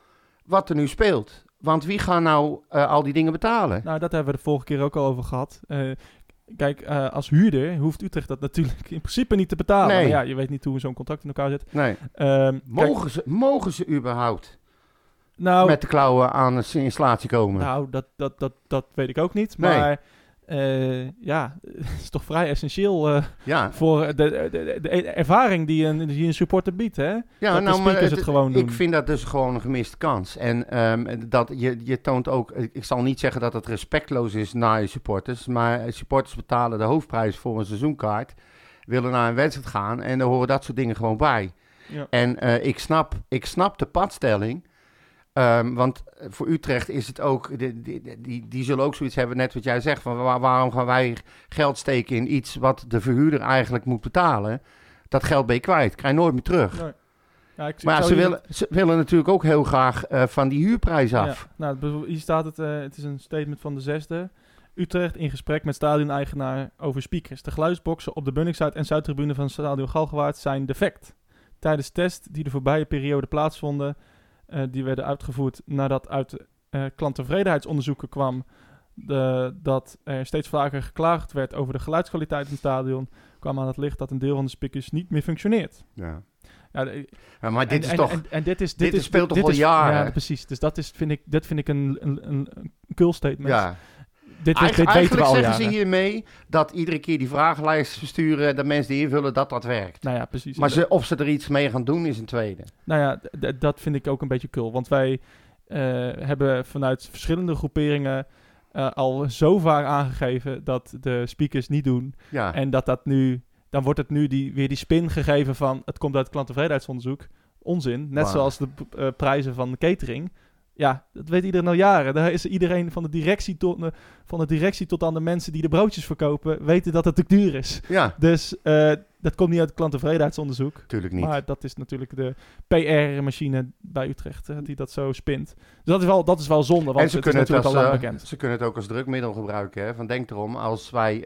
wat er nu speelt. Want wie gaat nou al die dingen betalen? Nou, dat hebben we de vorige keer ook al over gehad. Eh, kijk, eh, als huurder hoeft Utrecht dat natuurlijk in principe niet te betalen. Nee. Maar ja, je weet niet hoe zo'n contract in elkaar zit. Nee. Ehm, kijk, Mogen ze, mogen ze überhaupt nou, met de klauwen aan een installatie komen? Nou, dat, dat, dat, dat weet ik ook niet. Nee. Maar eh, ja, het is toch vrij essentieel ja, voor de, de, de, ervaring die een, die een supporter biedt. Hè? ja dat de speakers het gewoon doen. Ik vind dat dus gewoon een gemiste kans. En ehm, dat je, je toont ook, ik zal niet zeggen dat het respectloos is naar je supporters, maar supporters betalen de hoofdprijs voor een seizoenkaart, willen naar een wedstrijd gaan en daar horen dat soort dingen gewoon bij. Ja. En eh, ik, snap, ik snap de padstelling. Ehm, want voor Utrecht is het ook, die, die, die, die zullen ook zoiets hebben, net wat jij zegt, van waar- waarom gaan wij geld steken in iets wat de verhuurder eigenlijk moet betalen? Dat geld ben je kwijt, krijg je nooit meer terug. Nee. Ja, ik, ik Maar ja, ze willen, ze willen natuurlijk ook heel graag eh, van die huurprijs af. Ja, nou, hier staat het, eh, het is een statement van de zesde. Utrecht in gesprek met stadioneigenaar over speakers. De geluidsboxen op de Bunningsuid en Zuidtribune van stadion Galgenwaard zijn defect. Tijdens tests die de voorbije periode plaatsvonden, eh, die werden uitgevoerd nadat uit eh klanttevredenheidsonderzoeken kwam de, dat er steeds vaker geklaagd werd over de geluidskwaliteit in het stadion, kwam aan het licht dat een deel van de speakers niet meer functioneert. Ja. Ja, de- Ja, maar dit en, is en, toch... En, en dit is, dit dit is, speelt toch dit al is- jaren? Ja, precies. Dus dat is, vind ik, dat vind ik een, een, een, een cool statement. ja. Dit, Eigen- dit weten we eigenlijk al zeggen jaren. ze hiermee dat iedere keer die vragenlijst versturen, dat mensen die invullen, dat dat werkt. Nou ja, precies. Maar ze, of ze er iets mee gaan doen, is een tweede. Nou ja, dat vind ik ook een beetje cool. Want wij eh, hebben vanuit verschillende groeperingen eh, al zo vaak aangegeven dat de speakers niet doen. Ja, En dat dat nu, dan wordt het nu die, weer die spin gegeven van het komt uit klanttevredenheidsonderzoek. Onzin. Net zoals de eh, prijzen van de catering. Ja, dat weet iedereen al jaren. Daar is iedereen van de, directie tot, van de directie tot aan de mensen die de broodjes verkopen, weten dat het te duur is. ja Dus eh, dat komt niet uit klanttevredenheidsonderzoek. natuurlijk niet. Maar dat is natuurlijk de PR-machine bij Utrecht eh, die dat zo spint. Dus dat is wel, dat is wel zonde, want en ze het is kunnen, het natuurlijk als, al lang eh, bekend. ze kunnen het ook als drukmiddel gebruiken. Hè? Van denk erom, als wij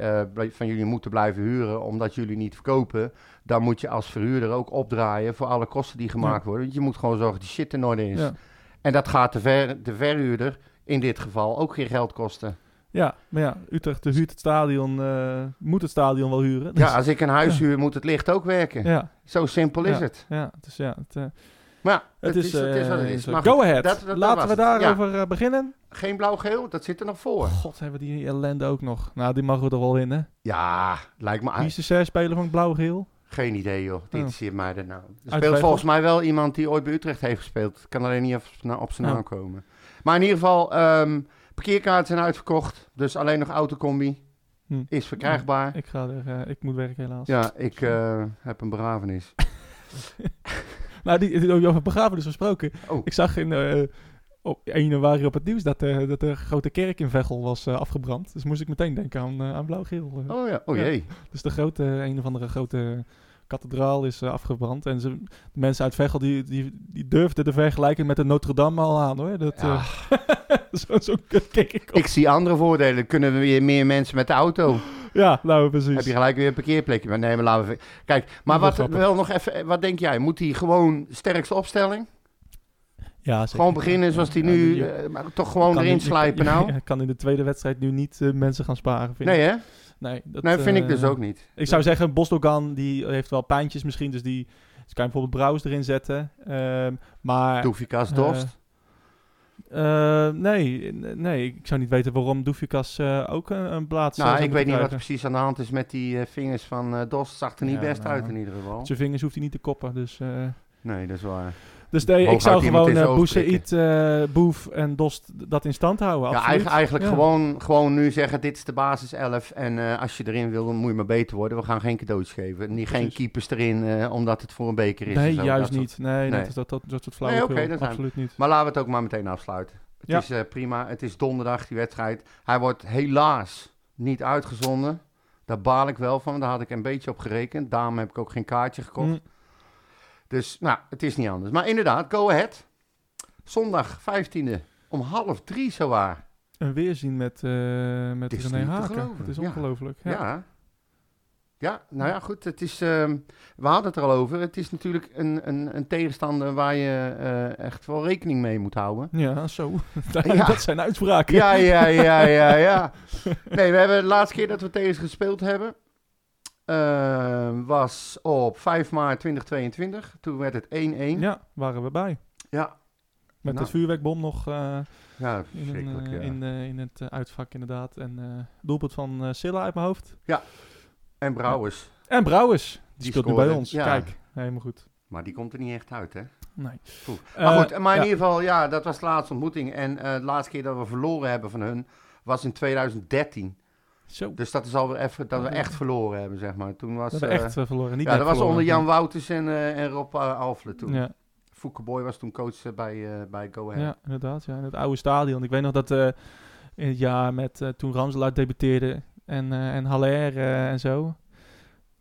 van jullie moeten blijven huren omdat jullie niet verkopen, dan moet je als verhuurder ook opdraaien voor alle kosten die gemaakt worden. Want je moet gewoon zorgen dat die shit in orde is. Ja. En dat gaat de, ver, de verhuurder in dit geval ook geen geld kosten. ja, maar ja, Utrecht de huurt het stadion, eh, moet het stadion wel huren. Ja, Dus- als ik een huis Ja. huur, moet het licht ook werken. ja, Zo simpel is Ja. het. ja, dus ja, het, eh, Maar ja, het, is, het is wat het is. zo. Maar Go goed, ahead. dat- Laten we daarover eh, beginnen. Geen blauw-geel, dat zit er nog voor. God, hebben we die ellende ook nog. Nou, die mogen we er wel winnen. Ja, lijkt me Wie is de ster-speler van Blauw-Geel? Geen idee, joh. Dit Oh. is mij de naam. Er speelt volgens mij wel iemand die ooit bij Utrecht heeft gespeeld. Kan alleen niet op, zijn Oh. naam komen. Maar in ieder geval, ehm, parkeerkaarten zijn uitverkocht. Dus alleen nog autocombi Hm. is verkrijgbaar. Ik, ga er, eh, ik moet werken helaas. Ja, ik eh, heb een begrafenis. Nou, die, die, over begrafenis gesproken. Oh. Ik zag in, eh, op 1 januari op het nieuws dat, eh, dat de grote kerk in Veghel was eh, afgebrand. Dus moest ik meteen denken aan, eh, aan Blauw-Geel. Oh ja, oh Ja. jee. Dus de grote, een of andere grote kathedraal is afgebrand. En ze, de mensen uit Veghel die, die, die durfden de vergelijking met de Notre Dame al aan hoor. Dat, Ja. eh, zo, ik zie andere voordelen. Kunnen we weer meer mensen met de auto? Ja, nou precies. Heb je gelijk weer een parkeerplekje. Maar nee, maar laten we... Kijk, maar wat, wel nog even, wat denk jij? Moet hij gewoon sterkste opstelling? Ja, zeker. Gewoon beginnen zoals hij Ja, nu... eh, maar toch gewoon erin niet- slijpen je- nou? kan in de tweede wedstrijd nu niet eh, mensen gaan sparen. Vind Nee ik. hè? Nee, dat, Nee, vind ik eh, dus ook niet. Ik zou zeggen, Bosdogan die heeft wel pijntjes misschien, dus die dus kan je bijvoorbeeld Brouwers erin zetten. Ehm, maar Doefikas eh, Dost. eh, nee, nee, ik zou niet weten waarom Doefikas eh ook een, een plaats eh, nou, ik weet niet wat er precies aan de hand is met die eh, vingers van eh Dost. Zag er niet Ja, best nou, uit in ieder geval. Zijn vingers hoeft hij niet te koppen, dus... eh, Nee, dat is waar. Dus nee, ik zou gewoon uh. Boussaïd, Boef en Dost dat in stand houden. Ja, absoluut. eigenlijk, Ja. Gewoon, gewoon nu zeggen, dit is de basis 11. En eh, als je erin wil, dan moet je maar beter worden. We gaan geen cadeautjes geven. Niet, geen keepers erin, omdat het voor een beker is. Nee, zo, juist dat soort- niet. Nee, Nee. Dat, is dat, dat, dat soort Nee, zijn we- absoluut niet. Maar laten we het ook maar meteen afsluiten. Het Ja. is prima. Het is donderdag, die wedstrijd. Hij wordt helaas niet uitgezonden. Daar baal ik wel van. Daar had ik een beetje op gerekend. Daarom heb ik ook geen kaartje gekocht. Mm. Dus, nou, het is niet anders. Maar inderdaad, go ahead. Zondag 15e om half drie zowaar. Een weerzien met, eh met Het René Haken. Het is ongelooflijk. Ja. Ja. ja. nou ja, goed. Het is, ehm, we hadden het er al over. Het is natuurlijk een, een, een tegenstander waar je eh, echt wel rekening mee moet houden. Ja, zo. Ja. Dat zijn uitspraken. Ja, ja, ja, ja, ja. Nee, we hebben de laatste keer dat we tegen ze gespeeld hebben. Ehm, was op 5 maart 2022. Toen werd het 1-1. Ja, waren we bij. Ja. Met Nou. het vuurwerkbom nog eh, Ja, in, een, eh, ja. in, eh, in het uitvak inderdaad. En doelpunt van Silla uit mijn hoofd. En Brouwers. En Brouwers. Die, Die speelt nu bij ons. Ja. Kijk, helemaal goed. Maar die komt er niet echt uit, hè? Nee. Maar goed, maar in ja. ieder geval, ja, dat was de laatste ontmoeting. En de laatste keer dat we verloren hebben van hun was in 2013. Zo. Dus dat is alweer even dat we echt verloren hebben, zeg maar. Toen was, We hebben eh, echt eh, verloren. Niet ja, dat was onder Jan Wouters en, eh, en Rob uh, Alfle toen. Ja, Fouke Boy was toen coach bij, bij Go Ahead. ja, inderdaad. Ja, in het oude stadion. Ik weet nog dat in het jaar met toen Ramselaar debuteerde en, en Haller en zo.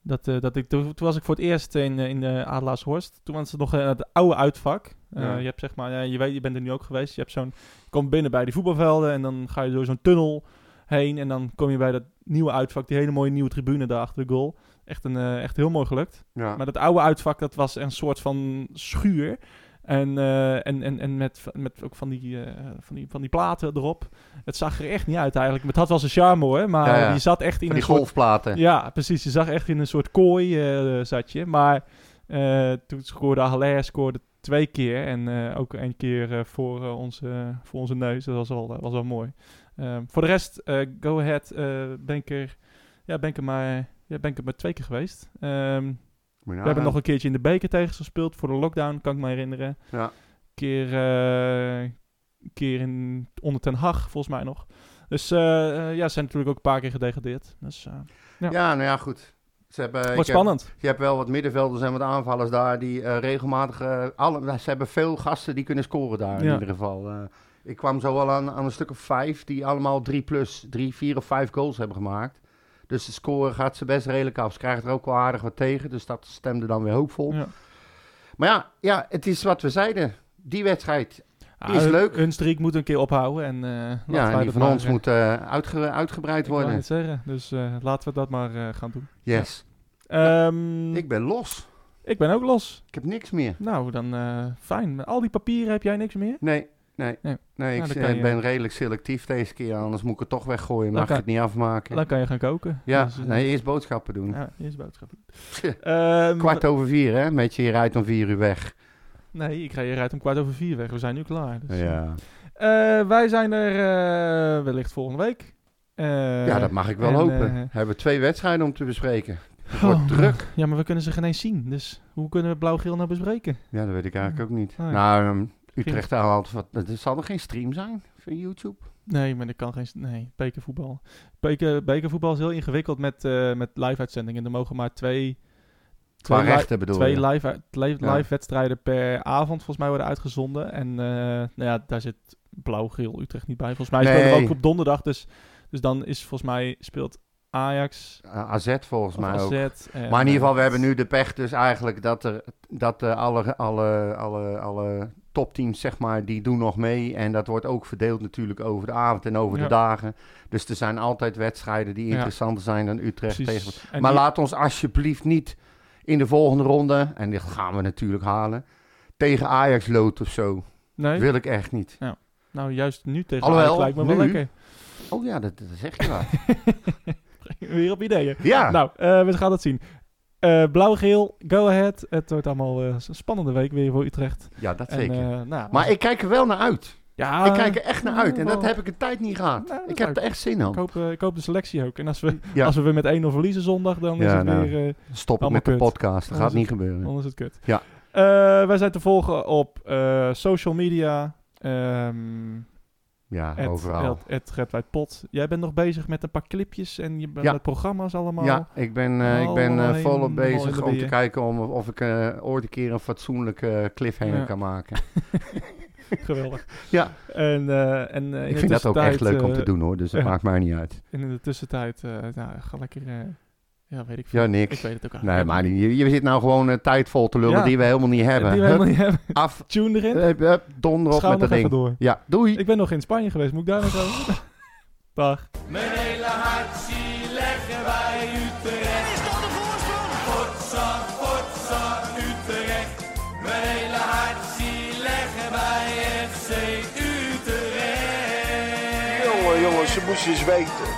Dat, dat ik, toen, toen was ik voor het eerst in, in de Adelaarshorst. Toen was het nog het oude uitvak. Ja. Je hebt zeg maar, ja, je weet, je bent er nu ook geweest. Je hebt zo'n, je komt binnen bij die voetbalvelden en dan ga je door zo'n tunnel heen. En dan kom je bij dat nieuwe uitvak, die hele mooie nieuwe tribune daar achter de goal. Echt, een, eh, echt heel mooi gelukt. Ja. Maar dat oude uitvak, dat was een soort van schuur. En, eh, en, en, en met, met ook van die, eh, van, die, van die platen erop. Het zag er echt niet uit eigenlijk. Het had wel zijn charme hoor, maar Ja, ja. je zat echt in Van een die soort... golfplaten. Ja, precies. Je zag echt in een soort kooi zat je. Maar toen scoorde Haller scoorde twee keer. En ook een keer voor, onze, voor onze neus. Dat was wel, was wel mooi. Ehm, voor de rest, eh, Go Ahead, eh, ben ik er... Ja, ben ik er maar, ja, ben ik er maar twee keer geweest. Ehm, we hebben nog een keertje in de beker tegen gespeeld. Voor de lockdown, kan ik me herinneren. Ja. Een keer, eh, keer in, onder Ten Hag, volgens mij nog. Dus ja, ze zijn natuurlijk ook een paar keer gedegradeerd. Dus Ja. Ja, nou ja, goed. Ze hebben, heb- spannend. je hebt wel wat middenvelders en wat aanvallers daar die regelmatig... alle, ze hebben veel gasten die kunnen scoren daar in ieder geval. Ik kwam zo al aan, aan een stuk of vijf die allemaal drie plus, drie, vier of vijf goals hebben gemaakt. Dus de score gaat ze best redelijk af. Ze krijgen er ook wel aardig wat tegen, dus dat stemde dan weer hoopvol. Ja. Maar ja, ja, het is wat we zeiden. Die wedstrijd, Ja, is hun- leuk. Hun streak moet een keer ophouden. En, eh, ja, en die van ons moet uitge- uitgebreid ik worden. het zeggen. Dus eh, laten we dat maar gaan doen. Yes. Ehm, ik, Ik ben los. ben ook los. Ik heb niks meer. Nou, dan fijn. Met al die papieren heb jij niks meer? Nee, nee, Nee. nee. ik Nou, eh, je- ben redelijk selectief deze keer. Anders moet ik het toch weggooien. Dan Mag ik kan- het niet afmaken. Dan kan je gaan koken. ja, Dus, eh, nee, eerst boodschappen doen. Ja, eerst boodschappen. Ehm, Kwart over vier, hè? Met je, je rijdt om vier uur weg. Nee, ik ga je rijdt om kwart over vier weg. We zijn nu klaar. Dus, ja. eh, wij zijn er eh, wellicht volgende week. Eh, ja, dat mag ik wel en, hopen. eh, We hebben twee wedstrijden om te bespreken. Het oh, wordt druk. Ja, maar we kunnen ze geen eens zien. Dus hoe kunnen we blauw-geel nou bespreken? Ja, dat weet ik eigenlijk ook niet. Nee. Nou, ehm, Utrecht haalt wat. Er zal er geen stream zijn van YouTube? Nee, maar ik kan geen... Nee, bekervoetbal. Beker, bekervoetbal is heel ingewikkeld met, eh, met live-uitzendingen. Er mogen maar twee... Qua twee rechten bedoel Twee live, Ja. live wedstrijden per avond volgens mij worden uitgezonden. En eh, nou ja, daar zit blauw-geel Utrecht niet bij. Volgens mij spelen we ook op donderdag. Dus, dus dan is volgens mij speelt Ajax, AZ volgens mij AZ. ook. Maar in ieder geval, we eh, hebben nu de pech dus eigenlijk dat, er, dat alle, alle, alle, alle topteams, zeg maar, die doen nog mee. En dat wordt ook verdeeld natuurlijk over de avond en over Ja. de dagen. Dus er zijn altijd wedstrijden die Ja. interessanter zijn dan Utrecht precies. tegen. En maar die- laat ons alsjeblieft niet in de volgende ronde, en dit gaan we natuurlijk halen, tegen Ajax lood of zo. Nee? Wil ik echt niet. Nou, juist nu tegen Alhoewel, Ajax lijkt me wel lekker. Oh ja, dat, dat zeg je wel. Weer op ideeën. ja, Nou, eh, we gaan het zien. Eh, Blauw-geel, go ahead. Het wordt allemaal eh, een spannende week weer voor Utrecht. ja, dat En, zeker. eh, nou, maar ik kijk er wel naar uit. ja, ik kijk er echt naar uit. En dat wel. heb ik een tijd niet gehad. Nou, ik heb er echt zin ik in. hoop, eh, ik hoop de selectie ook. En als we, Ja. als we weer met 1-0 verliezen zondag, dan is het nou. weer... eh, Stop ik Allemaal met de podcast. Dat Anders gaat niet het- gebeuren. dan is het kut. Ja. Eh, wij zijn te volgen op eh, social media. ehm Ja, overal. het, het Pot. Jij bent nog bezig met een paar clipjes en je bent Ja. met programma's allemaal. Ja, ik ben, eh, ik ben eh, volop bezig om te kijken om, of ik eh, ooit een keer een fatsoenlijke cliffhanger Ja. kan maken. Geweldig. Ja. En, en ik vind dat ook echt leuk om te doen hoor, dus dat maakt mij niet uit. En in de tussentijd, nou, ga lekker, ja, weet ik Ja, veel. Ik niks. weet het ook Nee, eigenlijk maar niet. je, je zit nou gewoon eh, tijd vol te lullen Ja. die we helemaal niet hebben. Die we Hup, helemaal niet hebben. Af, Tune erin. hup, hup, donder op met dat even ding. door. Ja, doei. Ik ben nog in Spanje geweest. Moet ik daar nog over? Dag. Mijn hele hart zie leggen wij Utrecht. Is dat de voorsprong? Potsa, potsa, Utrecht. Mijn hele hart zie leggen wij FC Utrecht. Jongen, jongens, ze moesten eens weten.